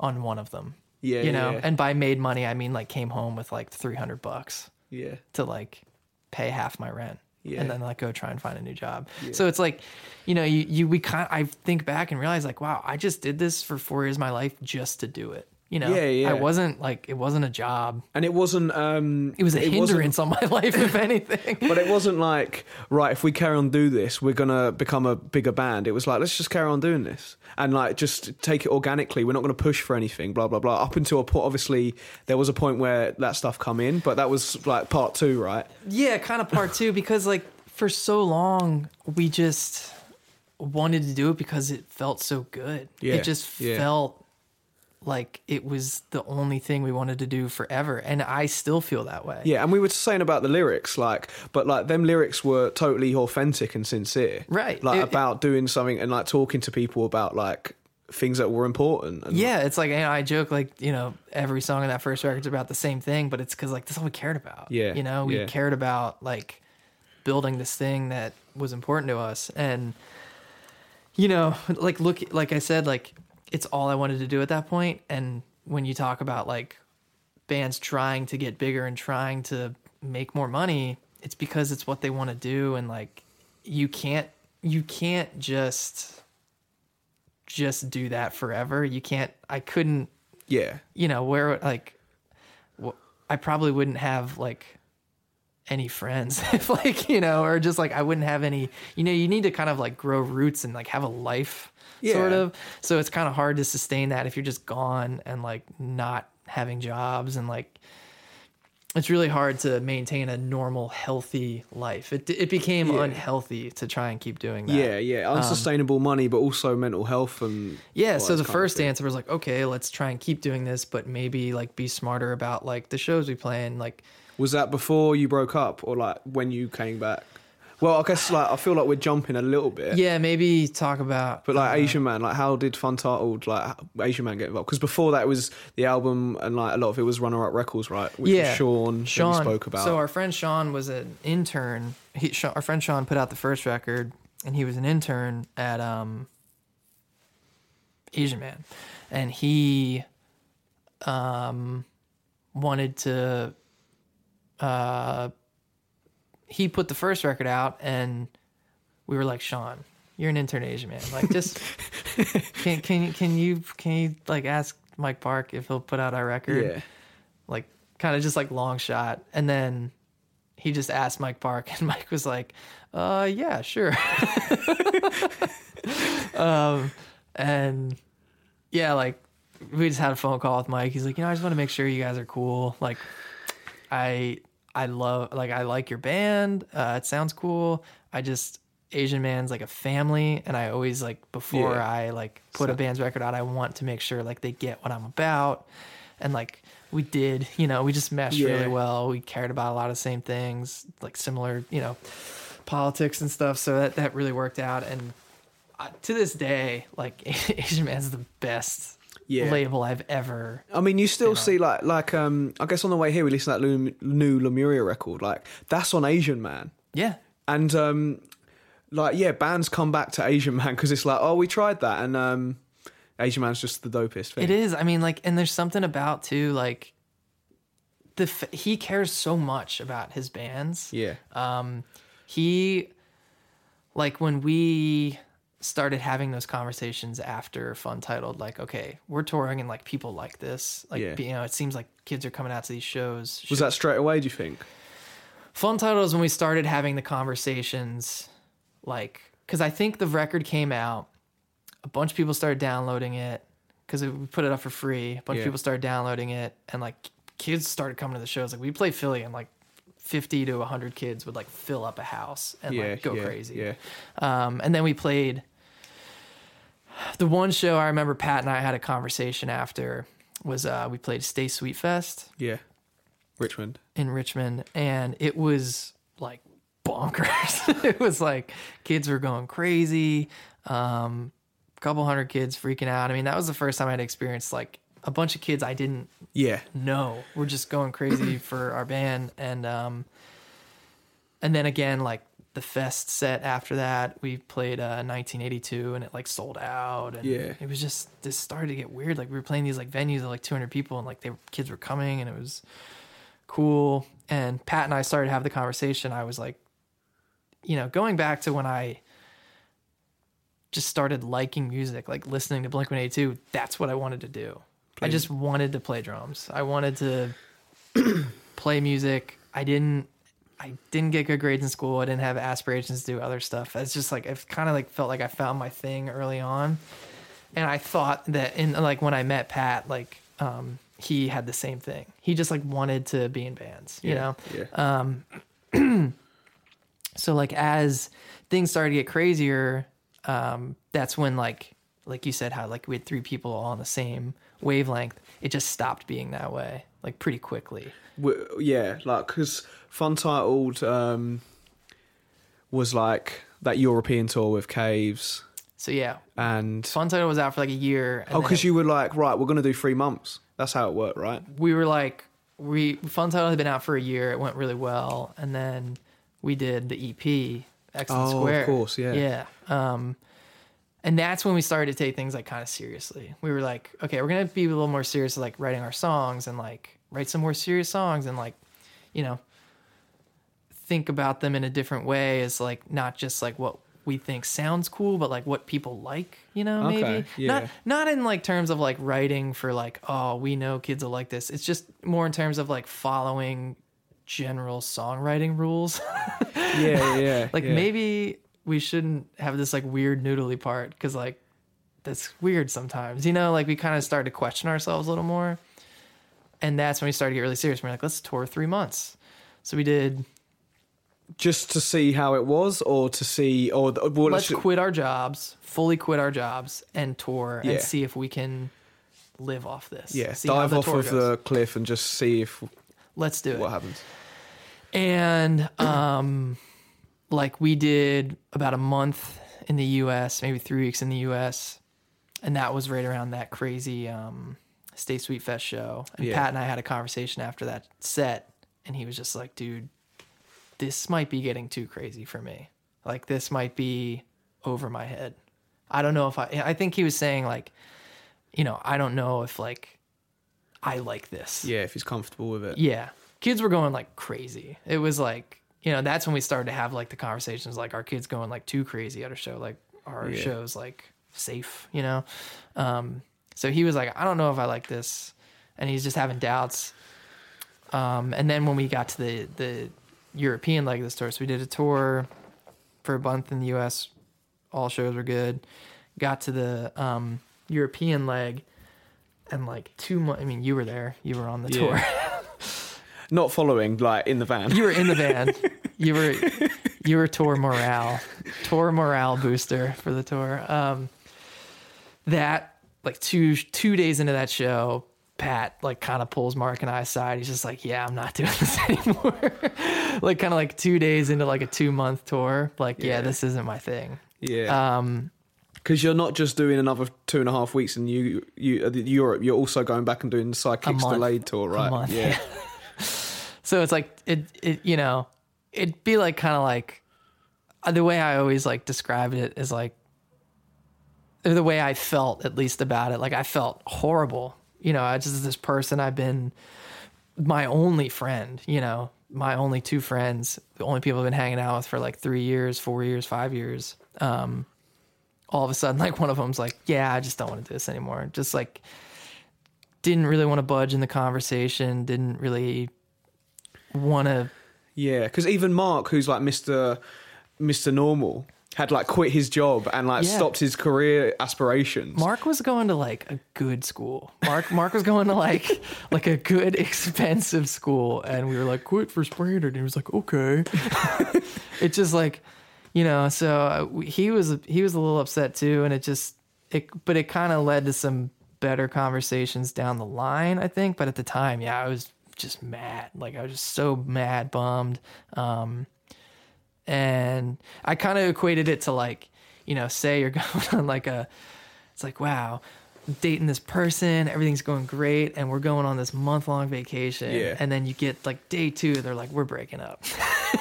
on one of them Yeah, you know yeah. and by made money i mean like came home with like 300 bucks Yeah. to like pay half my rent Yeah. and then like go try and find a new job. So it's like, you know, you, you we kind I think back and realize like, wow, I just did this for four years of my life just to do it. You know, Yeah, yeah. I wasn't like it wasn't a job. And it wasn't. um It was a wasn't- hindrance on my life, if anything. But it wasn't like, right, if we carry on do this, we're gonna become a bigger band. It was like, let's just carry on doing this and like just take it organically. We're not gonna push for anything, blah blah blah. Up until a point, obviously, there was a point where that stuff come in, but that was like part two, right? Yeah, kind of part two because like for so long we just wanted to do it because it felt so good. Yeah, It just yeah. felt like it was the only thing we wanted to do forever, and I still feel that way. Yeah, and we were saying about the lyrics, like, but like them lyrics were totally authentic and sincere, Right. Like It- about doing something and like talking to people about like things that were important. And, Yeah, it's like and I joke like you know every song in that first record's about the same thing, but it's because like that's all we cared about. Yeah, you know we yeah. cared about like building this thing that was important to us, and you know like look like I said like it's all I wanted to do at that point. And when you talk about like bands trying to get bigger and trying to make more money, it's because it's what they want to do, and like you can't you can't just just do that forever. You can't. I couldn't. yeah, You know where like, I probably wouldn't have like any friends if like you know or just like I wouldn't have any. You know, you need to kind of like grow roots and like have a life sort of. So it's kind of hard to sustain that if you're just gone and like not having jobs and like. It's really hard to maintain a normal, healthy life. It it became Yeah. unhealthy to try and keep doing that. yeah, yeah, um, unsustainable money, but also mental health and Yeah, so the first answer was like, okay, let's try and keep doing this, but maybe like be smarter about like the shows we play and like Was that before you broke up or like when you came back? Well, I guess like I feel like we're jumping a little bit. yeah, maybe talk about But like Asian Man, like how did Funtitled, like Asian Man get involved? Because before that it was the album and like a lot of it was Runner Up Records, right? Which yeah, was Sean, Sean spoke about. So our friend Sean was an intern. He, Sean, our friend Sean put out the first record, and he was an intern at um Asian Man, and he um wanted to uh he put the first record out and we were like Sean you're an intern Asian man. Like just can can you can you can you like ask Mike Park if he'll put out our record? Yeah. like kind of just like long shot. And then he just asked Mike Park and Mike was like uh yeah sure. Um and yeah like we just had a phone call with Mike. He's like you know I just want to make sure you guys are cool. Like I I love like I like your band uh it sounds cool I just Asian man's like a family and I always like before Yeah. I like put a band's record out I want to make sure like they get what I'm about and like we did you know we just meshed Yeah. really well we cared about a lot of the same things like similar you know politics and stuff. So that that really worked out. And uh, to this day, like Asian Man's the best Yeah. label I've ever. I mean, you still see like like um I guess on the way here we listened to that Lu- new Lemuria record. Like that's on Asian Man, Yeah, and um like yeah, bands come back to Asian Man because it's like oh we tried that and um Asian Man's just the dopest thing. It is. I mean, like, and there's something about too, like, the f- he cares so much about his bands. Yeah. Um, he, like, when we started having those conversations after Funtitled, like, okay, we're touring and like people like this, like, Yeah. you know, it seems like kids are coming out to these shows. Was that straight away? Do you think? Fun title is when we started having the conversations, like, because I think the record came out, a bunch of people started downloading it because we put it up for free. A bunch Yeah. of people started downloading it, and like kids started coming to the shows. Like we play Philly, and like fifty to hundred kids would like fill up a house and yeah. like go yeah, crazy. Yeah. Um, and then we played the one show I remember Pat and I had a conversation after was uh, we played Stay Sweet Fest Yeah. Richmond. in Richmond, and it was like bonkers. it was like kids were going crazy. Um, a couple hundred kids freaking out. I mean, that was the first time I'd experienced like a bunch of kids I didn't Yeah. know were just going crazy for our band, and um, and then again like the fest set after that, we played uh, 1982, and it like sold out, and Yeah. it was just this started to get weird. Like we were playing these like venues of like 200 people, and like they kids were coming, and it was cool. And Pat and I started to have the conversation. I was like, you know, going back to when I just started liking music, like listening to Blink 182, that's what I wanted to do. I just wanted to play drums. I wanted to play music. I didn't I didn't get good grades in school. I didn't have aspirations to do other stuff. It's just like I've kind of like felt like I found my thing early on. And I thought that in like when I met Pat, like um he had the same thing. He just like wanted to be in bands, you know? Yeah. so like as things started to get crazier um that's when like like you said how like we had three people all on the same wavelength it just stopped being that way like pretty quickly yeah, like because Funtitled um, was like that European tour with Caves so yeah and fun title was out for like a year and oh, because you were like right, we're gonna do three months. That's how it worked, right? we were like we fun title had been out for a year it went really well and then we did the ep excellent Oh, of course, yeah. yeah um and that's when we started to take things like kind of seriously we were like okay we're gonna be a little more serious like writing our songs and like write some more serious songs and like you know think about them in a different way as like not just like what we think sounds cool but like what people like you know Okay, maybe yeah. not not in like terms of like writing for like oh we know kids will like this it's just more in terms of like following general songwriting rules Yeah, yeah. like yeah. maybe we shouldn't have this like weird noodly part because like that's weird sometimes you know like we kind of started to question ourselves a little more and that's when we started to get really serious we're like let's tour three months so we did just to see how it was, or to see, or the- well, let's let's- quit our jobs fully quit our jobs and tour Yeah. and see if we can live off this yeah, see dive off of goes. the cliff and just see if let's do it what happens. and um like we did about a month in the US, maybe 3 weeks in the US, and that was right around that crazy um Stay Sweet Fest show. And Yeah. Pat and I had a conversation after that set and he was just like, "Dude, this might be getting too crazy for me. Like this might be over my head. I don't know if I I think he was saying like you know, I don't know if like I like this. Yeah, if he's comfortable with it. Yeah. Kids were going like crazy. It was like, you know, that's when we started to have like the conversations like our kids going like too crazy at a show, like our Yeah. show's like safe, you know? Um, so he was like, I don't know if I like this. And he's just having doubts. Um, and then when we got to the, the European leg of the tour, so we did a tour for a month in the US, all shows were good. Got to the um, European leg and like two months, I mean, you were there, you were on the Yeah. tour. Not following, like in the van. You were in the van. You were you were tour morale, tour morale booster for the tour. Um, that like two two days into that show, Pat like kind of pulls Mark and I aside. He's just like, "Yeah, I'm not doing this anymore." like kind of like two days into like a two month tour. Like, yeah. Yeah. this isn't my thing. Yeah. Um, Because you're not just doing another two and a half weeks in you, you, uh, Europe. You're also going back and doing the Sidekicks month. delayed tour, right? month, Yeah. so it's like it, it, you know, it'd be like kind of like uh, the way I always like described it is like the way I felt at least about it. Like I felt horrible. You know, I just this person I've been my only friend, you know, my only two friends, the only people I've been hanging out with for like three years, four years, five years. Um, all of a sudden, like one of them's like, yeah, I just don't want to do this anymore. Just like didn't really want to budge in the conversation, didn't really want to Yeah, because even Mark, who's like Mister Mister Normal, had like quit his job and like Yeah. stopped his career aspirations. Mark was going to like a good school. Mark Mark was going to like like a good expensive school, and we were like, quit for Spraynard, and he was like, okay. it's just like, you know. So uh, we- he was he was a little upset too, and it just it, but it kind of led to some better conversations down the line, I think. But at the time, yeah, I was just mad. Like I was just so mad, bummed. Um, and I kind of equated it to like, you know, say you're going on like a, it's like, wow, dating this person, everything's going great, and we're going on this month long vacation. Yeah. And then you get like day two, they're like, we're breaking up.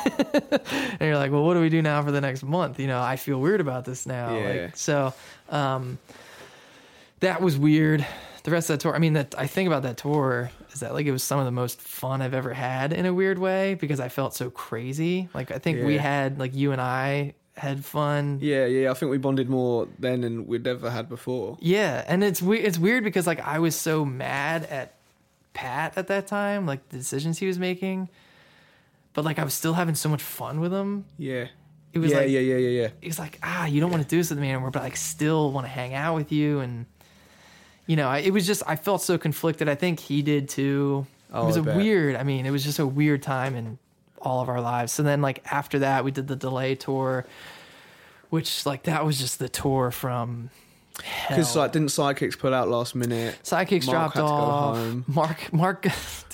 and you're like, well, what do we do now for the next month? You know, I feel weird about this now. Yeah. Like, so, um, that was weird. The rest of that tour, I mean, that I think about that tour is that like it was some of the most fun I've ever had in a weird way because I felt so crazy. Like I think we had like you and I had fun. Yeah, yeah. I think we bonded more then than we'd ever had before. Yeah, and it's we- it's weird because like I was so mad at Pat at that time, like the decisions he was making, but like I was still having so much fun with him. Yeah. It was yeah, like yeah, yeah, yeah, yeah. it was like ah, you don't want to do this with me anymore, but like still want to hang out with you, and you know, I, it was just I felt so conflicted. I think he did too. Oh, it was I a bet. weird. I mean, it was just a weird time in all of our lives. So then, like after that, we did the delay tour, which like that was just the tour from. Because like, didn't Sidekicks pull out last minute? Sidekicks Mark dropped had to go off. Mark, Mark,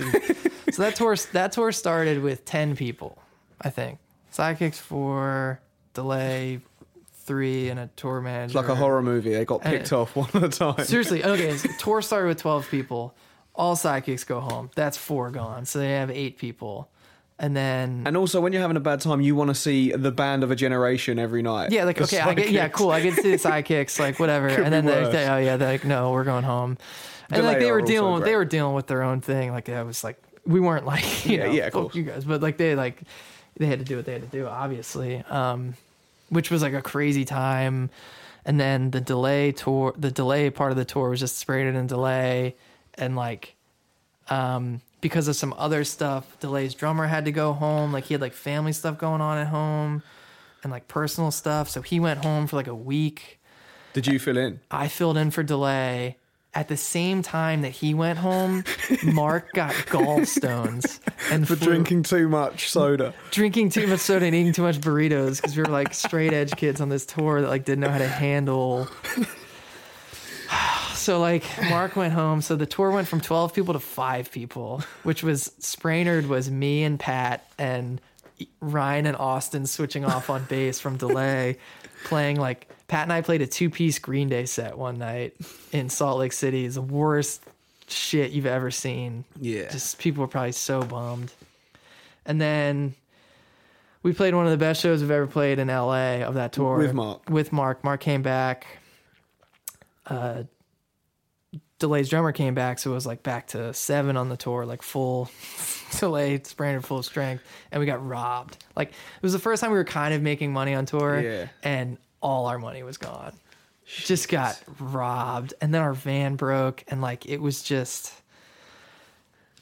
so that tour, that tour started with ten people, I think. Sidekicks for delay three, and a tour manager. It's like a horror movie. They got And- picked off one at a time. Seriously, okay. So tour started with twelve people. All sidekicks go home. That's four gone. So they have eight people, and then And also, when you're having a bad time, you want to see the band of a generation every night. yeah, like The okay, I get yeah, cool. I get to see the sidekicks, like whatever. Could and then they, they, oh yeah, they're like no, we're going home. And Delay like they were dealing, they were dealing with their own thing. Like that was like we weren't like you Yeah, know, yeah, course. you guys, but like they like they had to do what they had to do, obviously. Um, which was like a crazy time. And then the delay tour, the delay part of the tour was just Spraynard delay, and like um, because of some other stuff, Delay's drummer had to go home. Like he had like family stuff going on at home and like personal stuff. So he went home for like a week. Did you fill in? I filled in for Delay. At the same time that he went home, Mark got gallstones and For flew- drinking too much soda. drinking too much soda and eating too much burritos because we were like straight edge kids on this tour that like didn't know how to handle. So like Mark went home. So the tour went from twelve people to five people, which was Spraynard was me and Pat and Ryan and Austin switching off on bass from delay, playing like Pat and I played a two piece Green Day set one night in Salt Lake City. It's the worst shit you've ever seen. Yeah. Just people were probably so bummed. And then we played one of the best shows we've ever played in LA of that tour. With Mark. With Mark. Mark came back. Uh Delay's drummer came back, so it was like back to seven on the tour, like full delay, Spraynard at full strength, and we got robbed. Like it was the first time we were kind of making money on tour, Yeah. and all our money was gone. Just got robbed, and then our van broke, and like it was just.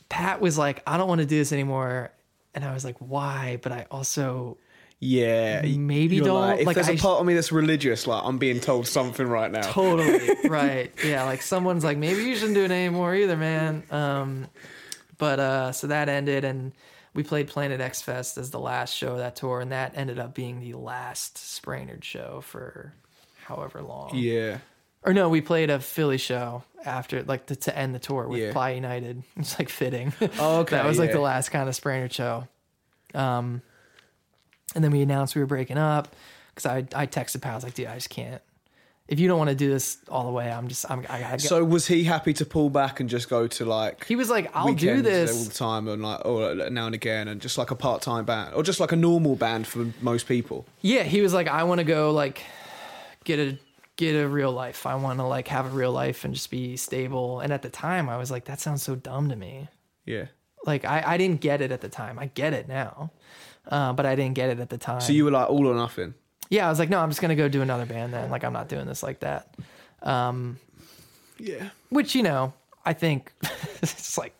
Pat was like, "I don't want to do this anymore," and I was like, "Why?" But I also Yeah. Maybe don't, Like, if like, there's a I sh- part of me that's religious, like I'm being told something right now. totally right yeah like someone's like maybe you shouldn't do it anymore either man um but uh so that ended and we played planet x fest as the last show of that tour and that ended up being the last Spraynard show for however long Yeah. or no, we played a Philly show after, like to, to end the tour with Yeah. Ply United. It's like fitting. Oh, okay, that was like the last kind of Spraynard show. Um, and then we announced we were breaking up because I I texted Pat I was like, dude, I just can't. If you don't want to do this all the way, I'm just I'm I gotta go. So was he happy to pull back and just go to like he was like, I'll do this all the time and like oh, or now and again and just like a part time band or just like a normal band for most people? Yeah, he was like, I want to go like get a get a real life. I want to like have a real life and just be stable. And at the time, I was like, that sounds so dumb to me. Yeah. Like I, I didn't get it at the time. I get it now, uh, but I didn't get it at the time. So you were like all or nothing. yeah, I was like, no, I'm just gonna go do another band then. Like I'm not doing this like that. Um, Yeah. which you know, I think it's like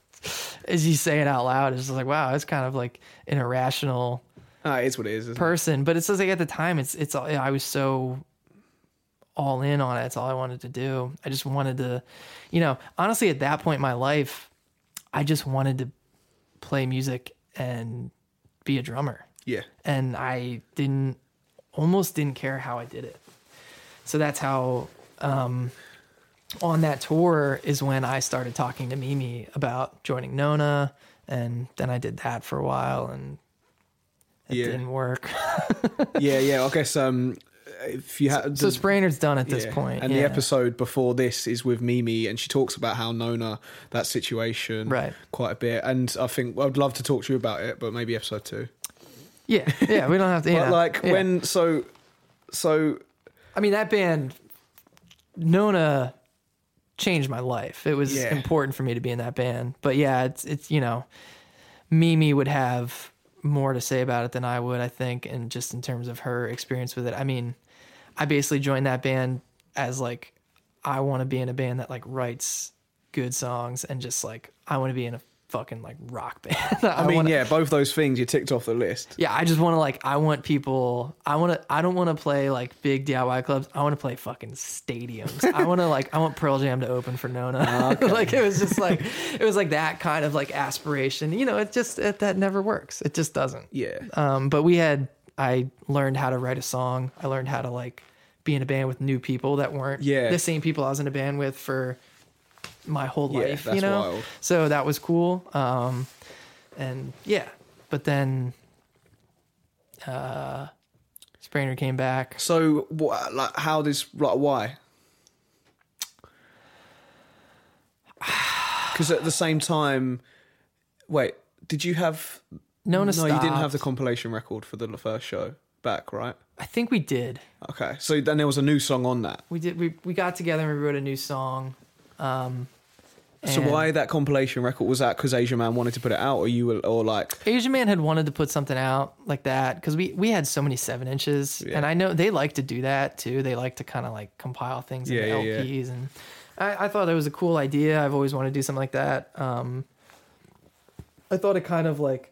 as you say it out loud, it's just like, wow, it's kind of like an irrational Ah, it is what it is. Isn't it? person. But it's just like at the time, it's it's all- I was so all in on it. It's all I wanted to do. I just wanted to, you know, honestly, at that point in my life, I just wanted to play music and be a drummer. Yeah. And I didn't, almost didn't care how I did it. So that's how, um, on that tour is when I started talking to Mimi about joining Nona. And then I did that for a while and it Yeah. didn't work. yeah, yeah. I guess um, if you had So Spraynard's done at this yeah. point. and the episode before this is with Mimi, and she talks about how Nona that situation Right. quite a bit. And I think I'd love to talk to you about it, but maybe episode two. Yeah, yeah, we don't have to. But yeah, like yeah. when so so I mean that band, Nona, changed my life. It was Yeah. important for me to be in that band. But yeah, it's it's you know, Mimi would have more to say about it than I would, I think, and just in terms of her experience with it. I mean, I basically joined that band as like I want to be in a band that like writes good songs and just like I want to be in a fucking like rock band. I, mean, wanna, yeah, both those things you ticked off the list. Yeah, I just want to like I want people I want to I don't want to play like big DIY clubs. I want to play fucking stadiums. I want to like I want Pearl Jam to open for Nona. like it was just like it was like that kind of like aspiration. You know, it just it, that never works. It just doesn't. Yeah. Um but we had I learned how to write a song. I learned how to like be in a band with new people that weren't Yeah. the same people I was in a band with for my whole Yeah, life, you know. wild. So that was cool. Um and yeah, but then uh Spraynard came back. So what like how this like why? Because at the same time, wait, did you have? Nona no, you didn't have the compilation record for the first show back, right? I think we did. Okay, so then there was a new song on that. We did we we got together and we wrote a new song. Um So why that compilation record was that? Because Asian Man wanted to put it out, or you were, or like, Asian Man had wanted to put something out like that because we we had so many seven inches, Yeah. and I know they like to do that too. They like to kind of like compile things Yeah, into yeah. LPs, and I, I thought it was a cool idea. I've always wanted to do something like that. Um, I thought it kind of like,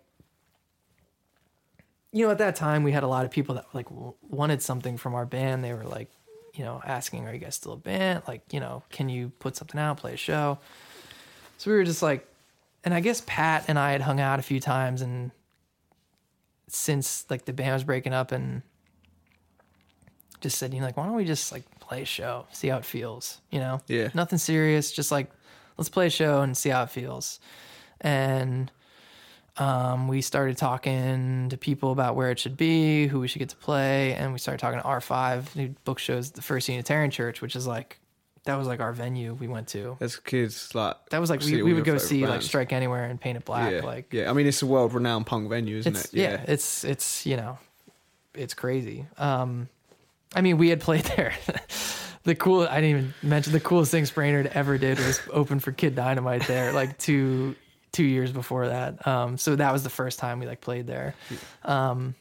you know, at that time we had a lot of people that like wanted something from our band. They were like, you know, asking, "Are you guys still a band? Like, you know, can you put something out, play a show?" So we were just like, and I guess Pat and I had hung out a few times, and since like the band was breaking up, and just said, you know, like, why don't we just like play a show, see how it feels, you know? Yeah. Nothing serious, just like let's play a show and see how it feels. And um, we started talking to people about where it should be, who we should get to play, and we started talking to R5, who book shows the First Unitarian Church, which is like that was like our venue we went to. as kids, like That was like we, we would go see like. Strike Anywhere and Paint It Black. yeah, Like yeah. I mean, it's a world renowned punk venue, isn't it? yeah. it's it's you know, it's crazy. Um, I mean, we had played there. the cool I didn't even mention the coolest thing Spraynard ever did was open for Kid Dynamite there, like two two years before that. Um, so that was the first time we like played there. Um,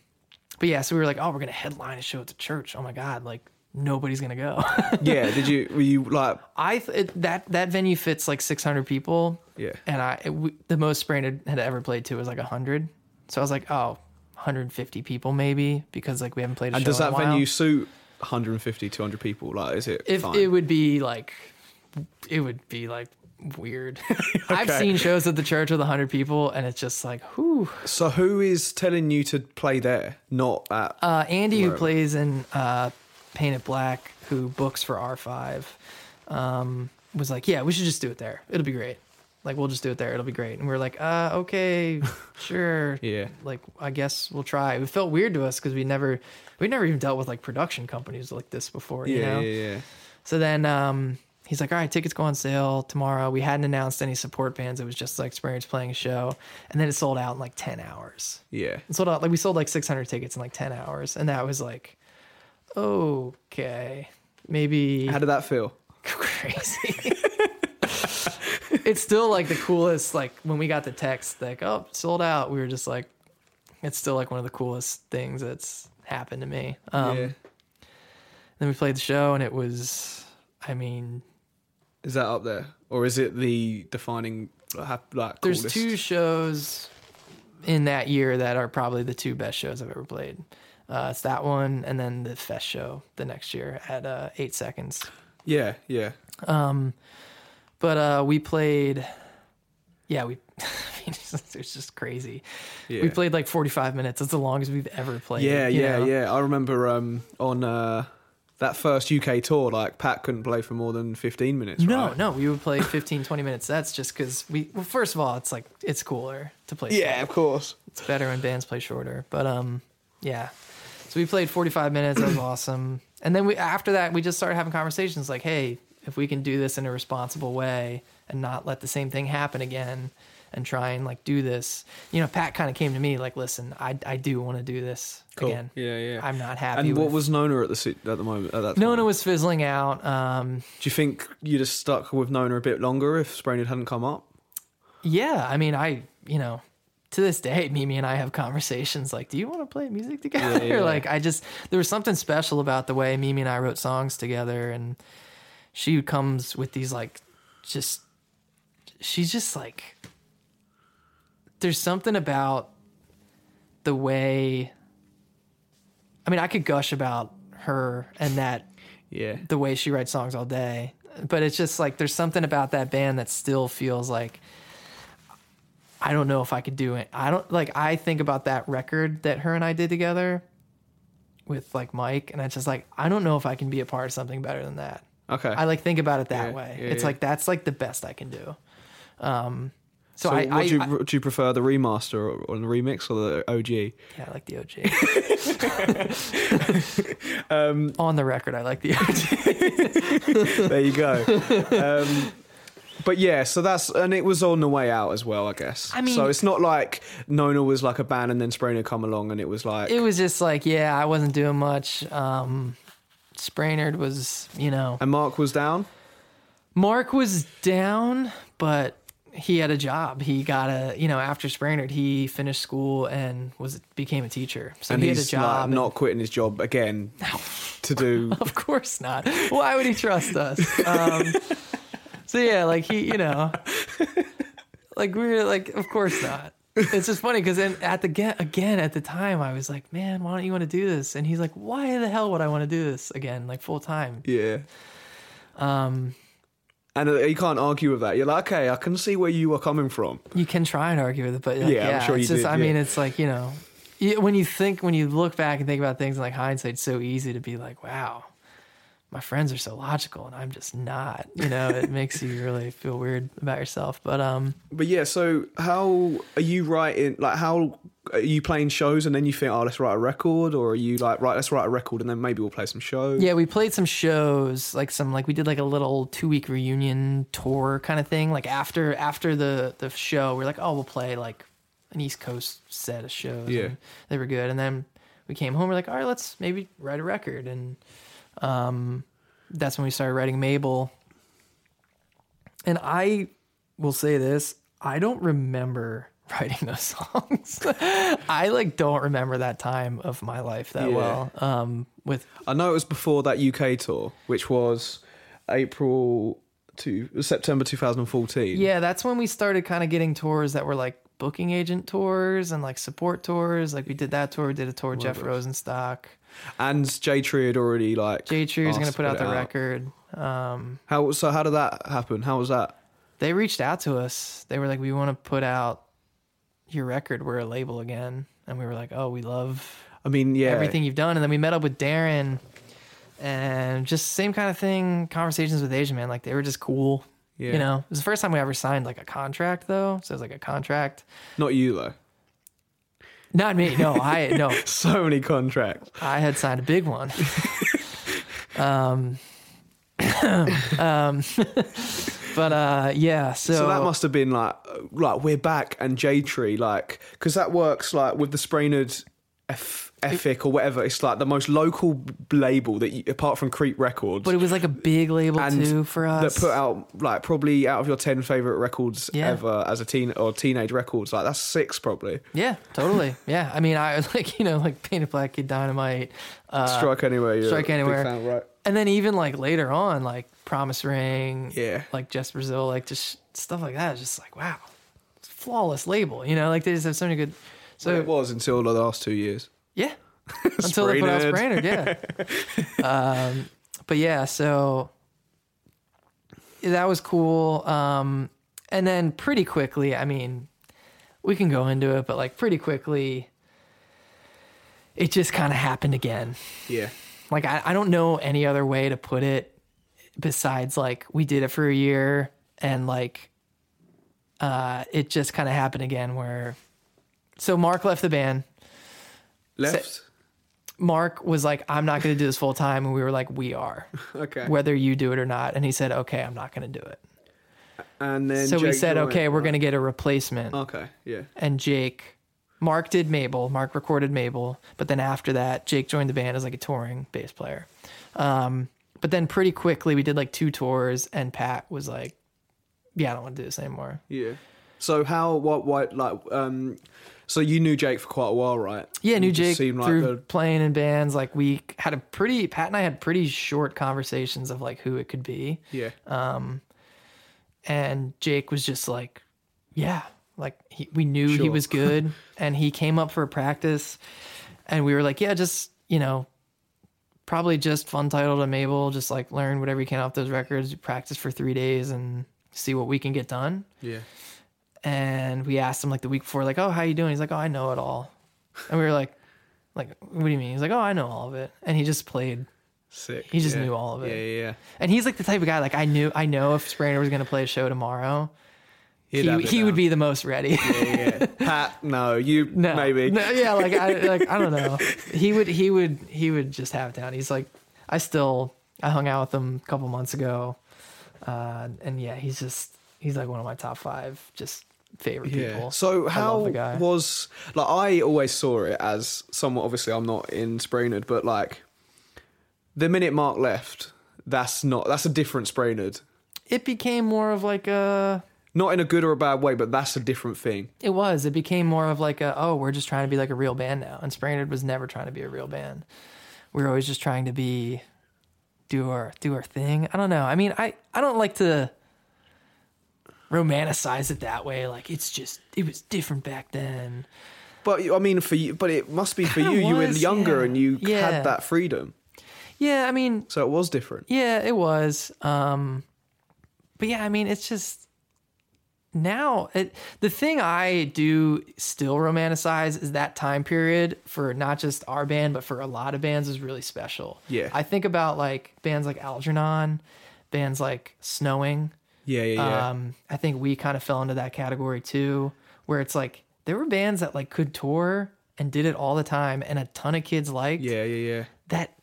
but yeah, so we were like, oh, we're gonna headline a show at the church. Oh my god, like nobody's gonna go. yeah. Did you? Were you like? I th- it, that that venue fits like 600 people. Yeah. And I it, we, the most Spraynard had ever played to was like 100. So I was like, oh, 150 people maybe because like we haven't played a And does that venue suit 150, 200 people? Like, is it? if fine? it would be like it would be like weird. I've seen shows at the church with 100 people and it's just like, whew. So who is telling you to play there, not at? Uh, Andy, who plays in uh, Paint It Black, who books for R5, um, was like, "Yeah, we should just do it there. It'll be great. Like, we'll just do it there. It'll be great." And we are like, "Uh, okay, sure. Yeah. Like, I guess we'll try." It felt weird to us because we never, we never even dealt with like production companies like this before. You Yeah, know? yeah, yeah. So then um, he's like, all right, tickets go on sale tomorrow. We hadn't announced any support bands. It was just like Experience playing a show. And then it sold out in like 10 hours. Yeah. It sold out, like, we sold like 600 tickets in like 10 hours. And that was like, okay, maybe How did that feel? crazy. it's still like the coolest, like, when we got the text, like, oh, sold out, we were just like, it's still like one of the coolest things that's happened to me. Um, yeah. Then we played the show, and it was, I mean, Is that up there, or is it the defining like, like there's coolest? two shows in that year that are probably the two best shows I've ever played. Uh, it's that one, and then the Fest show the next year at uh, eight seconds. Yeah, yeah. Um, But uh, we played, yeah, we. It's just- crazy. Yeah. We played like 45 minutes. That's the longest we've ever played. Yeah, yeah, know? yeah. I remember um, on uh, that first UK tour, like Pat couldn't play for more than 15 minutes. No, right? no, we would play 15, 20 minute sets just because we. Well, first of all, it's like it's cooler to play. Yeah, of course. it's better when bands play shorter. But um, yeah. So we played 45 minutes. That was awesome. And then we after that we just started having conversations like, hey, if we can do this in a responsible way and not let the same thing happen again, and try and like do this. You know, Pat kind of came to me like, listen, I I do want to do this Cool. again. Yeah, yeah. I'm not happy. and what with- was Nona at the at the moment? At that time? Nona was fizzling out. Um, Do you think you'd have stuck with Nona a bit longer if Spraynard hadn't come up? Yeah, I mean, I you know, to this day, Mimi and I have conversations like, "Do you want to play music together?" Yeah, yeah. like, I just there was something special about the way Mimi and I wrote songs together, and she comes with these like, just she's just like, there's something about the way. I mean, I could gush about her and that Yeah. the way she writes songs all day. But it's just like there's something about that band that still feels like I don't know if I could do it. I don't like I think about that record that her and I did together with like Mike and it's just like I don't know if I can be a part of something better than that. Okay. I like think about it that Yeah, way. yeah, it's yeah. like that's like the best I can do. Um so, so, I, I, do, you, I do you prefer the remaster or, or the remix or the OG? yeah, I like the OG. Um, On the record, I like the OG. there you go. Um, but yeah, so that's and it was on the way out as well, I guess. I mean- so it's not like Nona was like a band and then Spraynard come along and it was like it was just like, yeah, I wasn't doing much. Um Spraynard was, you know, and Mark was down. Mark was down, but he had a job. He got a, you know, after Spraynard, he finished school and was became a teacher. So and he had a job. and- not quitting his job again to do. of course not. Why would he trust us? Um, so yeah, like he, you know, like we were like, of course not. It's just funny because then at the get again at the time I was like, man, why don't you want to do this? And he's like, why the hell would I want to do this again, like full time? Yeah. Um, And uh, you can't argue with that. You're like, okay, I can see where you are coming from. You can try and argue with it, but like, Yeah, yeah, I'm sure it's you just. did, I mean, it's like you know, when you think, when you look back and think about things in like hindsight, it's so easy to be like, wow, my friends are so logical, and I'm just not. You know, it makes you really feel weird about yourself. But um, But yeah, so how are you writing? Like, how are you playing shows and then you think, oh, let's write a record, or are you like, right, let's write a record and then maybe we'll play some shows? yeah, we played some shows, like some like we did like a little two week reunion tour kind of thing. Like after after the the show, we are like, oh, we'll play like an East Coast set of shows. Yeah. and they were good. And then we came home. We're like, all right, let's maybe write a record. And um, that's when we started writing Mabel. And I will say this: I don't remember writing those songs. I like don't remember that time of my life that Yeah. well. Um, with I know it was before that UK tour, which was April to September 2014. Yeah, that's when we started kind of getting tours that were like booking agent tours and like support tours. Like we did that tour, we did a tour with Jeff Rosenstock. and Jade Tree had already like Jade Tree was going to put out the it record. Um, How so? How did that happen? How was that? they reached out to us. They were like, "We want to put out your record. We're a label again." And we were like, "Oh, we love I mean, yeah, everything you've done." And then we met up with Darren and just same kind of thing. Conversations with Asian man, like they were just cool. Yeah. You know, it was the first time we ever signed like a contract though. So it was like a contract. Not you though. Not me. No, I no. So many contracts. I had signed a big one. um, um, but uh, yeah. So, So that must have been like, like we're back and Jade Tree, like, because that works like with the Spraynard F- Ethic or whatever. It's like the most local label that, you, apart from Creep Records, but it was like a big label too for us. that put out like probably out of your ten favorite records Yeah. ever as a teen or teenage records, like that's six probably. Yeah, totally. Yeah, I mean, I was like, you know, like Paint It Black Kid Dynamite, uh, Strike anywhere, you're Strike Anywhere. fan, right? And then even like later on, like Promise Ring, Yeah. like Jets to Brazil, like just stuff like that. It's just like wow, it's a flawless label. You know, like they just have so many good. So So it was until the last two years. Yeah. Until they put out. Spraynard, yeah. um, but yeah, so that was cool. Um, and then pretty quickly, I mean, we can go into it, but like pretty quickly, it just kind of happened again. Yeah, Like, I, I don't know any other way to put it besides like we did it for a year and like uh, it just kind of happened again where. So Mark left the band. left. Mark was like, I'm not going to do this full time. And we were like, we are, Okay, whether you do it or not. And he said, okay, I'm not going to do it. and then so we said, joined, okay, we're going to get a replacement. Okay, yeah, And Jake, Mark did Mabel. Mark recorded Mabel. But then after that, Jake joined the band as like a touring bass player. Um, but then pretty quickly, we did like two tours. And Pat was like, yeah, I don't want to do this anymore. yeah. So how what what like um, so you knew Jake for quite a while, right? Yeah, knew Jake seemed like through the- playing in bands. Like we had a pretty, Pat and I had pretty short conversations of like who it could be. yeah, Um, and Jake was just like, yeah, like he, we knew he was good, and he came up for practice, and we were like, yeah, just you know, probably just Funtitled to Mabel, just like learn whatever you can off those records, practice for three days, and see what we can get done. yeah. And we asked him like the week before, like, oh, how you doing? He's like, oh, I know it all, and we were like, like, what do you mean? He's like, oh, I know all of it, and he just played. Sick. He just yeah. knew all of it. Yeah, yeah. yeah. And he's like the type of guy like I knew I know if Spraynard was gonna play a show tomorrow, He'd he, would be the most ready. Yeah, yeah. Pat, no, you no, maybe. No, yeah, like I like I don't know. He would he would he would just have it down. He's like I still I hung out with him a couple months ago, uh, and yeah, he's just he's like one of my top five just favorite Yeah. people. So how love the guy. was like I always saw it as somewhat obviously I'm not in Spraynard, but like the minute Mark left, that's not that's a different Spraynard. it became more of like a Not in a good or a bad way, but that's a different thing. It was. It became more of like a oh, we're just trying to be like a real band now. And Spraynard was never trying to be a real band. We were always just trying to be do our do our thing. I don't know. I mean, I I don't like to romanticize it that way. Like it's just it was different back then. But I mean, for you, but it must be for you. You were younger yeah. and you Yeah. had that freedom, Yeah, I mean, so it was different. Yeah, it was. Um, but yeah, I mean, it's just now it, the thing I do still romanticize is that time period for not just our band, but for a lot of bands is really special. Yeah. I think about like bands like Algernon, bands like Snowing. Yeah, yeah, yeah. Um, I think we kind of fell into that category too, where it's like there were bands that like could tour and did it all the time, and a ton of kids liked yeah, yeah, yeah. that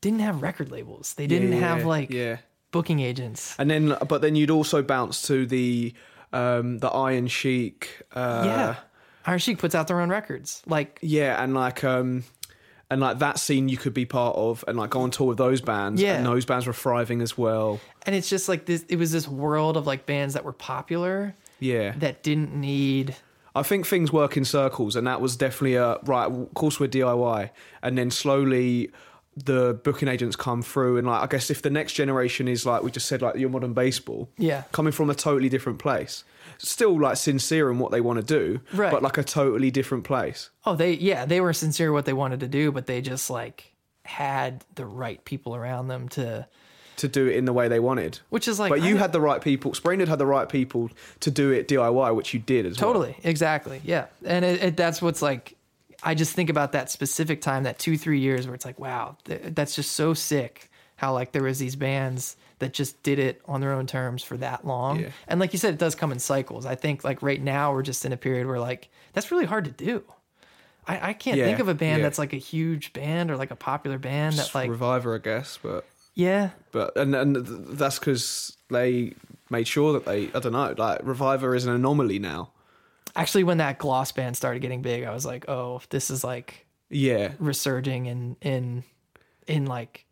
didn't have record labels. They didn't Yeah, have yeah, like yeah. booking agents. And then, but then you'd also bounce to the um the Iron Chic. Uh, yeah. Iron Chic puts out their own records. Like Yeah, and like um and like that scene you could be part of and like go on tour with those bands. Yeah. And those bands were thriving as well. and it's just like this it was this world of like bands that were popular Yeah. that didn't need I think things work in circles and that was definitely a right, of course we're DIY. And then slowly the booking agents come through and like I guess if the next generation is like we just said like your modern baseball. Yeah. Coming from a totally different place. Still like sincere in what they want to do. Right. But like a totally different place. Oh, they yeah, they were sincere what they wanted to do, but they just like had the right people around them to To do it in the way they wanted. which is like but you I- had the right people. Spraynard had the right people to do it DIY, which you did as well. Totally, exactly, yeah, and it, it, that's what's like. I just think about that specific time, that two three years where it's like, wow, th- that's just so sick. How like there was these bands that just did it on their own terms for that long, Yeah. and like you said, it does come in cycles. I think like right now we're just in a period where like that's really hard to do. I, I can't Yeah, think of a band yeah. that's like a huge band or like a popular band that like Reviver, I guess, but yeah but and and that's because they made sure that they I don't know like Reviver is an anomaly now. Actually when that gloss band started getting big i was like oh this is like Yeah, resurging in in in like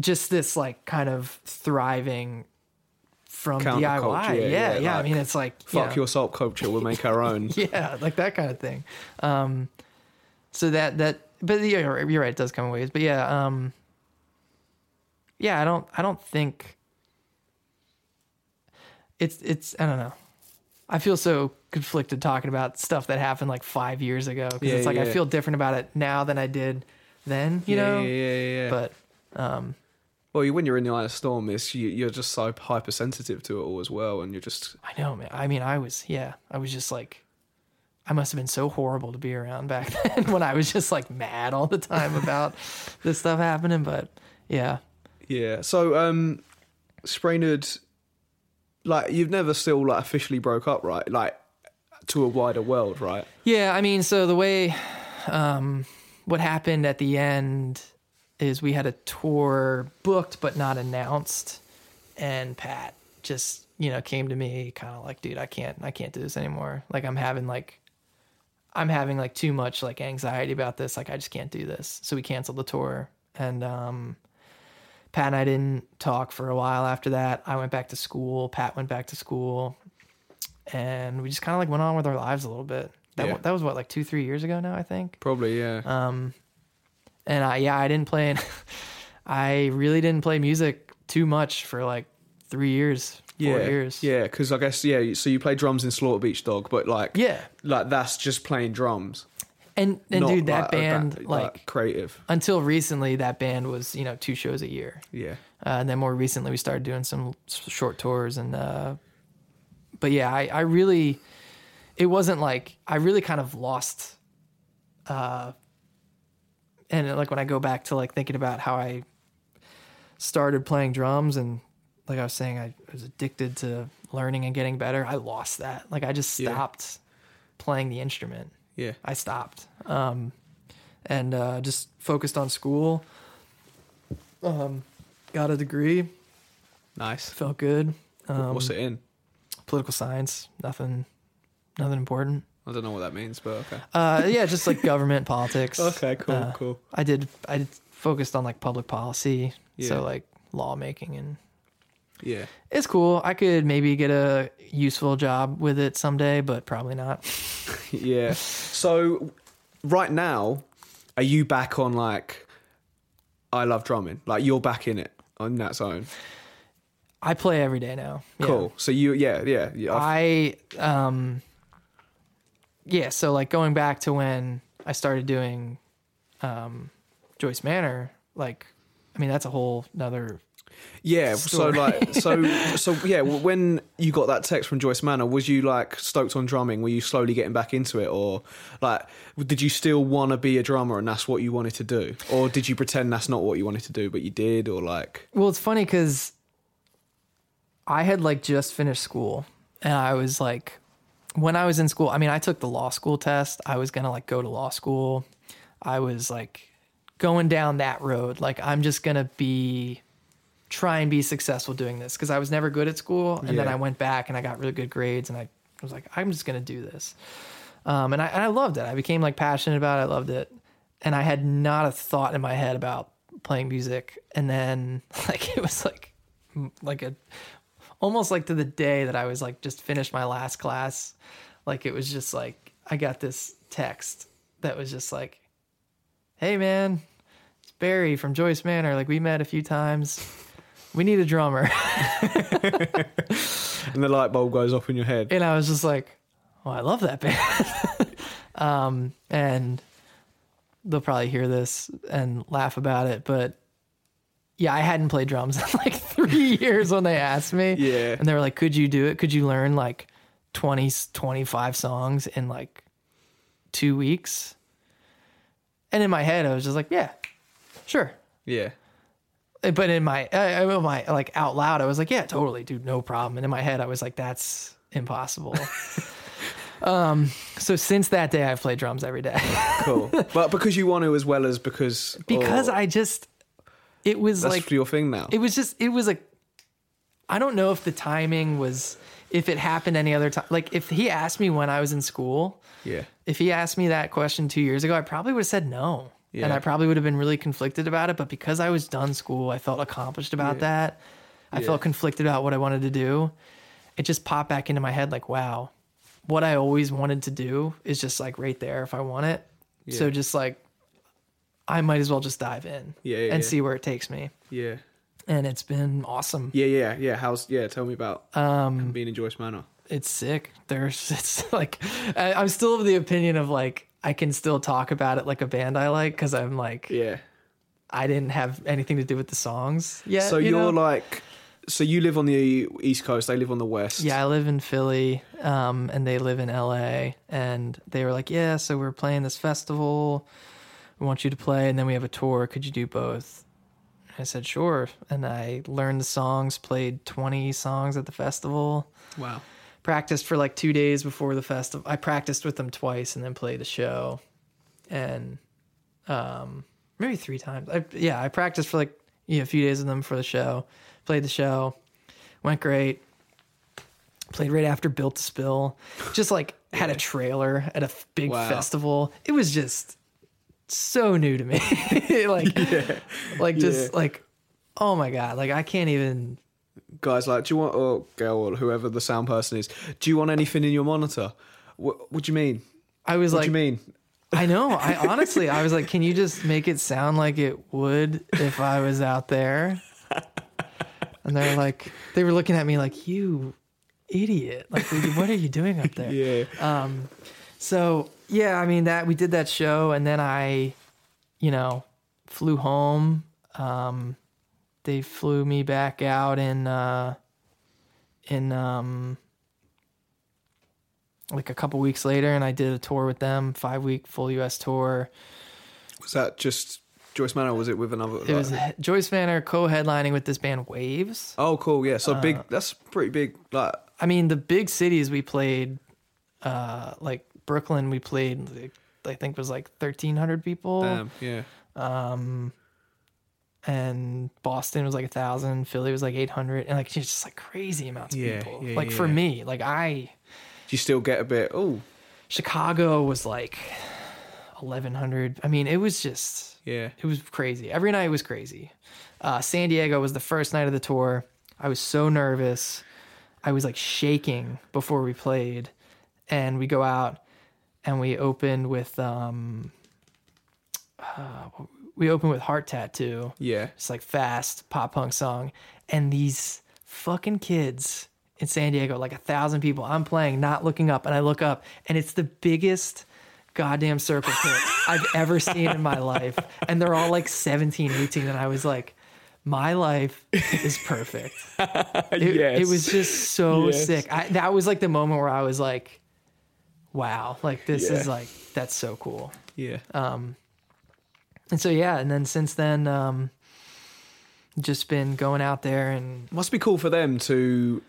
just this like kind of thriving from DIY. yeah, Yeah, yeah. yeah, I mean, it's like fuck your salt culture. We'll make our own. yeah, like that kind of thing. Um, so that that, but yeah, you're right, you're right. It does come in waves, but yeah, um, yeah. I don't, I don't think it's it's. I don't know. I feel so conflicted talking about stuff that happened like five years ago because Yeah, it's like I feel different about it now than I did then. You yeah, know, yeah, yeah, yeah. but um, well, you, when you're in the eye of storm, it's you, you're just so hypersensitive to it all as well, and you're just I know, man. I mean, I was, yeah, I was just like, I must have been so horrible to be around back then when I was just like mad all the time about this stuff happening. But yeah, yeah. So, um, Spraynard, like you've never still like officially broke up, right? Like to a wider world, right? yeah. I mean, so the way, um, what happened at the end is we had a tour booked but not announced, and Pat just you know came to me kind of like, dude, I can't, I can't do this anymore. Like I'm having like. I'm having like too much like anxiety about this. Like I just can't do this. So we canceled the tour. And um Pat and I didn't talk for a while after that. I went back to school. Pat went back to school. And we just kind of like went on with our lives a little bit. That, Yeah. that was what, like two, three years ago now, I think. Probably, yeah. Um, and I, yeah, I didn't play, I really didn't play music too much for like three years, four yeah, years. yeah. Because I guess yeah. So you play drums in Slaughter Beach Dog, but like Yeah. like that's just playing drums. And, and not dude, that like, band, that- like, creative. until recently, that band was, you know, two shows a year. Yeah, Uh, and then more recently, we started doing some s- short tours. And, uh, but yeah, I, I really, it wasn't like, I really kind of lost, uh, and like when I go back to like thinking about how I started playing drums and like I was saying, I was addicted to learning and getting better. I lost that. Like I just stopped playing the instrument. Yeah. I stopped um, and uh, just focused on school. Um, got a degree, Nice. felt good. Um, What's it in? Political science, nothing, nothing important. I don't know what that means, but okay. Uh, yeah, just like government politics. Okay, cool, Uh, cool. I did. I did focused on like public policy, Yeah. so like lawmaking, and Yeah. it's cool. I could maybe get a useful job with it someday, but probably not. yeah. So right now, are you back on like I love drumming? Like you're back in it on that zone. I play every day now. Yeah. Cool. So you yeah, yeah. yeah I um yeah, so like going back to when I started doing um Joyce Manor, like I mean that's a whole another yeah. So like so so yeah, when you got that text from Joyce Manor, was you like stoked on drumming? Were you slowly getting back into it or like did you still want to be a drummer and that's what you wanted to do? Or did you pretend that's not what you wanted to do but you did or like Well, it's funny cuz I had like just finished school and I was like when I was in school, I mean I took the law school test. I was going to like go to law school. I was like going down that road. Like I'm just going to be try and be successful doing this because I was never good at school. And then I went back and I got really good grades and I was like, I'm just going to do this. Um, and I, and I loved it. I became like passionate about it. I loved it. And I had not a thought in my head about playing music. And then like, it was like, like a, almost like to the day that I was like, just finished my last class. Like it was just like, I got this text that was just like, Hey man, it's Barry from Joyce Manor. Like we met a few times. We need a drummer. and the light bulb goes off in your head? and I was just like, "Oh, I love that band." um, and they'll probably hear this and laugh about it, but yeah, I hadn't played drums in like three years when they asked me. Yeah. and they were like, "Could you do it? Could you learn like 20, 25 songs in like two weeks?" And in my head, I was just like, yeah, sure. Yeah. But in my, I, I- my like out loud, I was like, yeah, totally, dude, no problem. And in my head, I was like, that's impossible. um. So since that day, I've played drums every day Cool. but because you want to as well as because because or I just, it was that's like your thing now. it was just it was a i don't know if the timing was if it happened any other time like if he asked me when i was in school yeah. if he asked me that question two years ago i probably would have said no and i probably would have been really conflicted about it but because i was done school i felt accomplished about that i Yeah. felt conflicted about what i wanted to do it just popped back into my head like wow what i always wanted to do is just like right there if i want it so just like i might as well just dive in Yeah, yeah, and yeah. see where it takes me Yeah. and it's been awesome Yeah, yeah, yeah. How's yeah? Tell me about um being in Joyce Manor. it's sick. There's it's like I, I'm still of the opinion of like I can still talk about it like a band I like because I'm like Yeah. I didn't have anything to do with the songs yet. So you you're know? like, so you live on the east coast. They live on the west. yeah, I live in Philly, um, and they live in LA, and they were like, yeah, so we're playing this festival. We want you to play, and then we have a tour. Could you do both? I said sure, and I learned the songs, played 20 songs at the festival. Wow. Practiced for like two days before the festival. I practiced with them twice and then played the show, and um, maybe three times. I, yeah, I practiced for like a few days with them for the show. Played the show, went great. Played right after Built to Spill. Just like had a trailer at a big Wow. festival. It was just so new to me. like, like just Yeah. like, oh my god! Like I can't even. Guys, like, do you want or girl or whoever the sound person is? Do you want anything in your monitor? What What do you mean? I was like What like, do you mean? I know. I honestly, I was like, can you just make it sound like it would if I was out there? And they're like, they were looking at me like, you idiot. Like, what are you doing up there? Yeah. So, yeah, I mean, that we did that show and then I, you know, flew home. Um, they flew me back out in, uh, in, um, like a couple weeks later and I did a tour with them, five week full US tour. was that just Joyce Manor? Or was it with another? It was like- Joyce Manor co-headlining with this band Wavves. Oh, cool. Yeah. So Uh, big. That's pretty big. Like, I mean, the big cities we played, uh, like Brooklyn, we played. like, I think was like thirteen hundred people, damn. Yeah. And Boston was like a thousand. Philly was like eight hundred, and like it's just like crazy amounts of Yeah, people. yeah, like for me, like I Do you still get a bit? Oh, Chicago was like eleven hundred. I mean, it was just yeah. it was crazy. Every night was crazy. Uh, San Diego was the first night of the tour. I was so nervous. I was like shaking before we played, and we go out and we opened with um, uh, we open with Heart Tattoo. Yeah. It's like fast pop punk song, and these fucking kids in San Diego, like a thousand people. I'm playing, not looking up, and I look up, and it's the biggest goddamn circle pit I've ever seen in my life, and they're all like 17, 18, and I was like, my life is perfect. It, Yes. it was just so Yes. sick. I, that was like the moment where I was like, wow, like this Yeah. is like that's so cool. Yeah. Um, And so yeah, and then since then, um, just been going out there and Must be cool for them to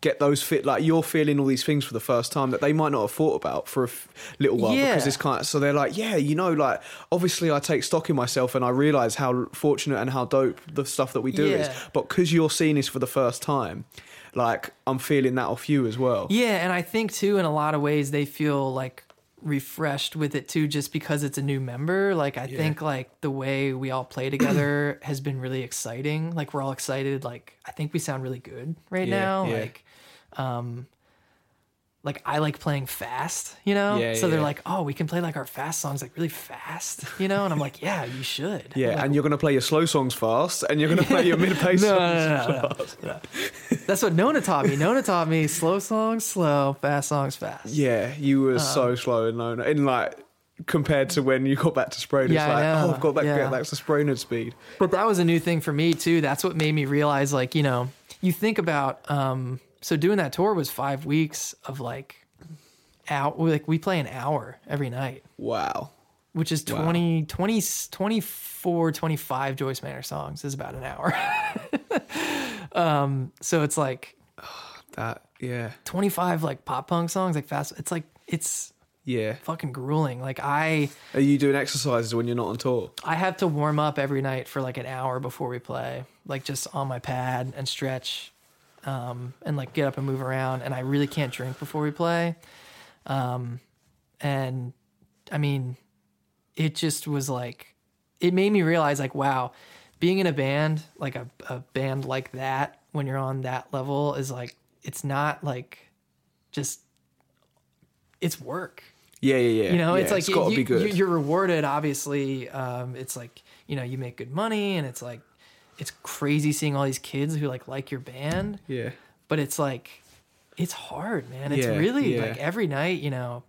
get those fit. Like you're feeling all these things for the first time that they might not have thought about for a f- little while Yeah. because it's kind of so they're like, yeah, you know, like obviously I take stock in myself and I realize how fortunate and how dope the stuff that we do is. But because you're seeing this for the first time, like I'm feeling that off you as well. yeah, and I think too in a lot of ways they feel like refreshed with it too just because it's a new member. Like i think like the way we all play together has been really exciting. Like we're all excited. Like i think we sound really good right Yeah, now. yeah. like um like i like playing fast you know Yeah, so they're yeah. like oh we can play like our fast songs like really fast you know and i'm like yeah you should Yeah, Like, and you're gonna play your slow songs fast, and you're gonna play your mid-pace No, songs. no, no, no, no. That's what Nona taught me. Nona taught me slow songs slow, fast songs fast. Yeah, you were Um, so slow in Lona. In like compared to when you got back to Sprayed, Yeah, it's like, oh, I've got back, Yeah. back to Sprayed speed. But that was a new thing for me too. That's what made me realize, like, you know, you think about, um, so doing that tour was five weeks of like out, like we play an hour every night, Wow. which is Wow. 20, 20, 24, 25 Joyce Manor songs is about an hour. um, so it's like That yeah 25 like pop punk songs, like fast. It's like, it's yeah. fucking grueling. Like I, Are you doing exercises when you're not on tour? I have to warm up every night for like an hour before we play, like just on my pad and stretch, um, and like get up and move around. And I really can't drink before we play. Um, and I mean, it just was like, it made me realize like, wow, being in a band, like a, a band like that, when you're on that level is like, it's not like just, it's work Yeah, yeah, yeah. you know Yeah, it's like it's you, be good. you, are rewarded obviously um, it's like you know you make good money and it's like it's crazy seeing all these kids who like like your band. Yeah, but it's like it's hard man. It's Yeah, really yeah. like every night you know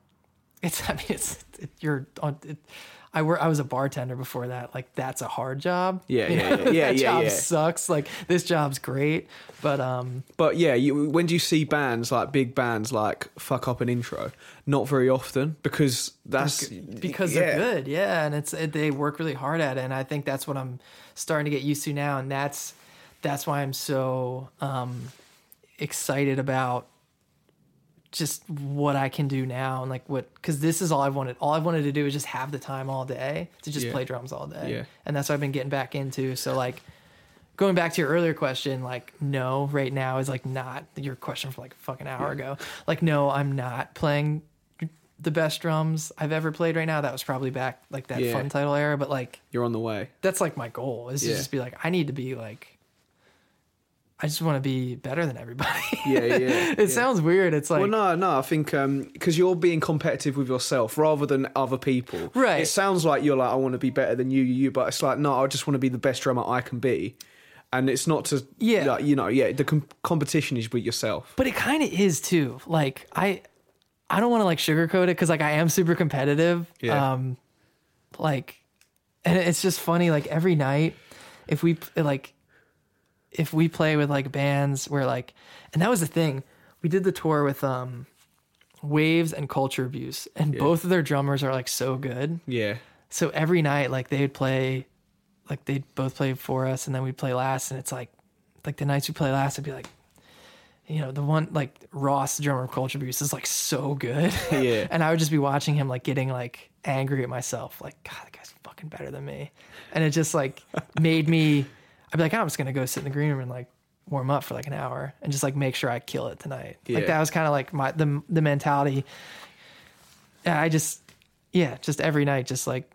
it's i mean it's it, you're on it, I work. I was a bartender before that. Like that's a hard job. Yeah, You yeah, know? yeah, yeah, that yeah, job yeah. sucks. Like this job's great, but um, but yeah, you, when do you see bands like big bands like fuck up an intro? Not very often because that's because yeah. they're good yeah and it's it, they work really hard at it and i think that's what i'm starting to get used to now and that's that's why i'm so um excited about just what i can do now and like what because this is all i wanted all i wanted to do is just have the time all day to just Yeah. play drums all day Yeah. and that's what i've been getting back into so like going back to your earlier question like no right now is like not your question from like a fucking hour ago like no i'm not playing the best drums I've ever played right now. That was probably back like that Yeah. Funtitled era, but like You're on the way. that's like my goal is to just be like I need to be like I just want to be better than everybody. Yeah, yeah. it yeah. sounds weird. It's like well, no, no. I think because you're being competitive with yourself rather than other people. Right. It sounds like you're like, I want to be better than you, you, you. But it's like, no, I just want to be the best drummer I can be. And it's not to, Yeah. like, you know, yeah. The com- competition is with yourself. but it kind of is too. Like I I don't want to like sugarcoat it cuz like I am super competitive. Yeah. Um like and it's just funny like every night if we like if we play with like bands where like and that was the thing we did the tour with um Wavves and culture abuse and Yeah. both of their drummers are like so good Yeah. so every night like they'd play like they'd both play for us and then we'd play last and it's like like the nights we play last it'd be like you know the one like ross the drummer of culture abuse is like so good Yeah. and i would just be watching him like getting like angry at myself like god that guy's fucking better than me and it just like made me i'd be like i'm just gonna go sit in the green room and like warm up for like an hour and just like make sure i kill it tonight Yeah. like that was kind of like my the the mentality I just yeah, just every night, just like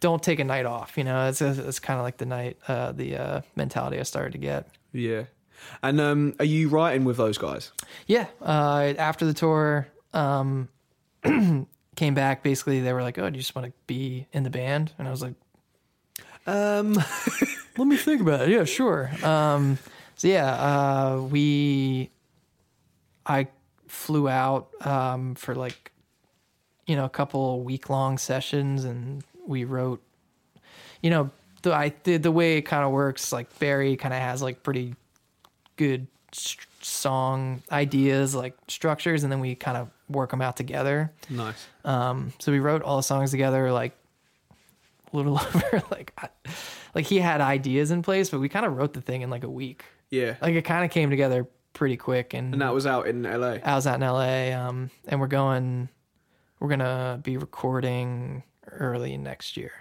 don't take a night off. You know, it's it's kind of like the night, uh, the uh, mentality I started to get. Yeah. And um, are you writing with those guys? Yeah, uh, after the tour, um, came back. Basically, they were like, "Oh, do you just want to be in the band?" And I was like, Um, "Let me think about it." Yeah, sure. Um, so yeah, uh, we, I flew out um, for like, you know, a couple week long sessions, and we wrote, you know, the I the, the way it kind of works. Like Barry kind of has like pretty good st- song ideas, like structures, and then we kind of work them out together. nice. Um, so we wrote all the songs together, like little over, like, I- like he had ideas in place, but we kind of wrote the thing in like a week. Yeah. Like it kind of came together pretty quick, and, And that was out in LA. I was out in LA, um, and we're going, we're gonna be recording early next year,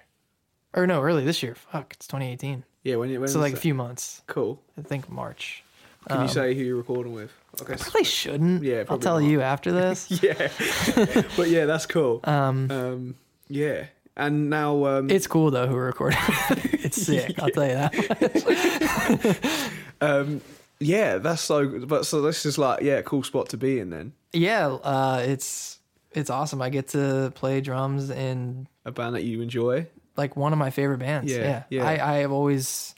or no, early this year. Fuck, it's 2018. Yeah. When when So like a few months. Cool. I think March. Can you say who you're recording with? Okay. I Probably shouldn't. Yeah, I'll tell not. you after this. Yeah. but yeah, that's cool. Um, um, yeah. And now, um, It's cool though who recording. it's sick. I'll tell you that. um, yeah, that's so. But so this is like, yeah, cool spot to be in. Then yeah, uh, it's it's awesome. I get to play drums in a band that you enjoy. like one of my favorite bands. Yeah, Yeah, yeah. I I have always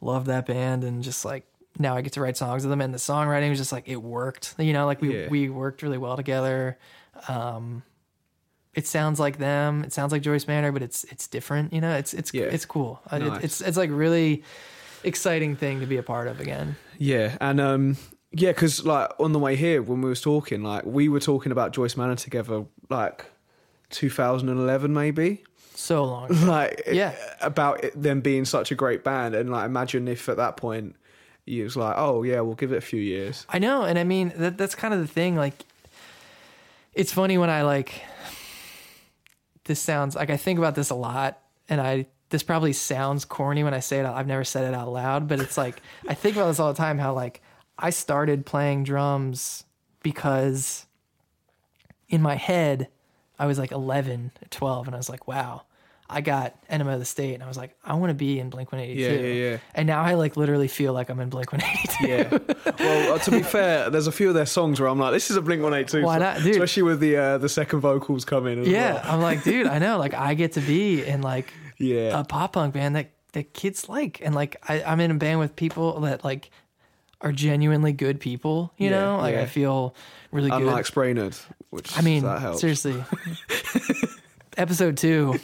loved that band and just like now I get to write songs with them and the songwriting was just like it worked. You know, like we Yeah. we worked really well together. Um, it sounds like them. It sounds like Joyce Manor, but it's it's different. You know, it's it's Yeah. it's cool. Uh, it- it's it's like really exciting thing to be a part of again. Yeah, and um, yeah, because like on the way here when we was talking, like we were talking about Joyce Manor together, like 2011 maybe. So long. Like Yeah. about it, them being such a great band, and like imagine if at that point you was like, oh yeah, we'll give it a few years. I know, and I mean that that's kind of the thing. Like, it's funny when I like. This sounds like I think about this a lot, and I this probably sounds corny when I say it. I've never said it out loud, but it's like I think about this all the time. How like I started playing drums because in my head I was like 11, 12, and I was like, wow. I got Enema of the State, and I was like, I want to be in Blink 182. Yeah, yeah, yeah. And now I like literally feel like I'm in Blink 182. Yeah. well, uh, to be fair, there's a few of their songs where I'm like, this is a Blink 182. Why not, dude? Especially with the uh, the second vocals coming. Yeah, well. I'm like, dude, I know. Like, I get to be in like Yeah. a pop punk band that that kids like, and like, I, I'm in a band with people that like are genuinely good people. You Yeah, know, like yeah. I feel really good. Unlike Spraynard, which I mean, that helps. seriously, episode two,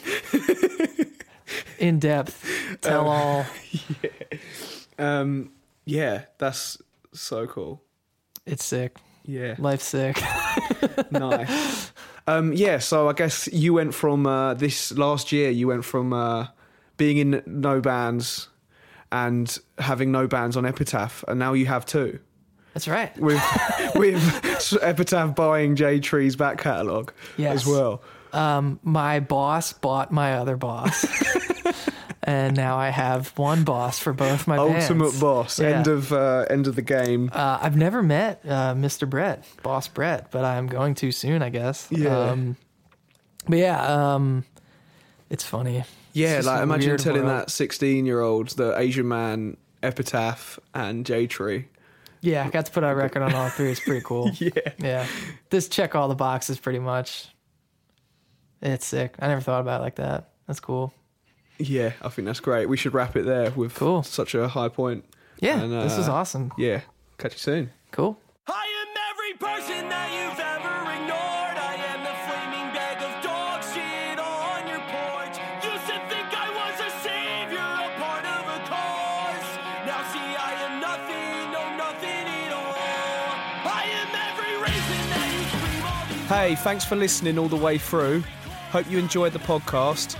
in depth, tell all. Um, yeah, that's so cool. It's sick. Yeah, Life's sick. nice. Um, yeah, so I guess you went from uh, this last year. You went from uh, being in no bands and having no bands on Epitaph, and now you have two. That's right. With with Epitaph buying Jade Tree's back catalogue Yes. as well. Um, my boss bought my other boss. And now I have one boss for both my Ultimate bands. boss. Yeah. End of uh, end of the game. Uh, I've never met uh, Mr. Brett, Boss Brett, but I'm going to soon, I guess. Yeah. Um, but yeah, um, it's funny. Yeah, It's like imagine telling world. that sixteen year old the Asian man Epitaph and Jade Tree. Yeah, I got to put out a record on all three. It's pretty cool. Yeah. Yeah. This check all the boxes pretty much. It's sick. I never thought about it like that. That's cool. Yeah, I think that's great. We should wrap it there with Cool. such a high point. Yeah, And, this is uh, awesome. Yeah. Catch you soon. Cool. I am every person that you've ever ignored. I am the flaming bag of dog shit on your porch. Used to think I was a savior, a part of a cause. Now see, I am nothing, no nothing at all. I am every reason that you scream all these. Hey, thanks for listening all the way through. Hope you enjoyed the podcast.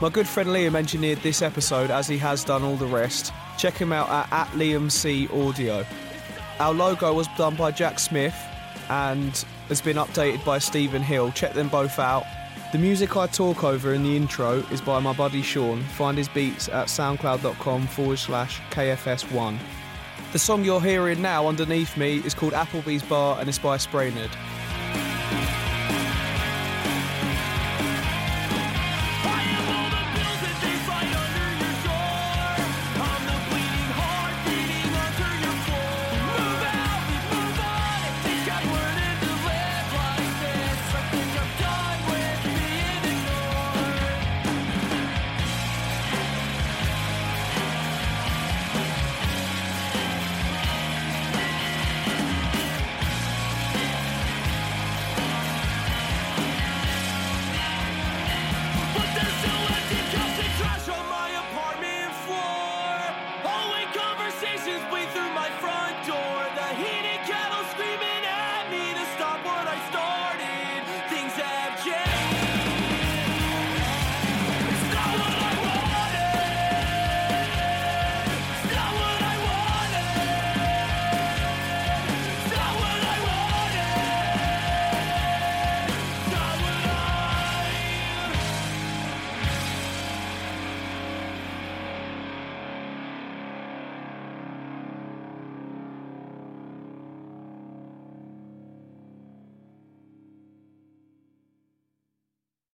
My good friend Liam engineered this episode as he has done all the rest. Check him out at, at Liam C Audio. Our logo was done by Jack Smith and has been updated by Stephen Hill. Check them both out. The music I talk over in the intro is by my buddy Sean. Find his beats at soundcloud.com forward slash KFS1. The song you're hearing now underneath me is called Applebee's Bar and it's by Spraynard.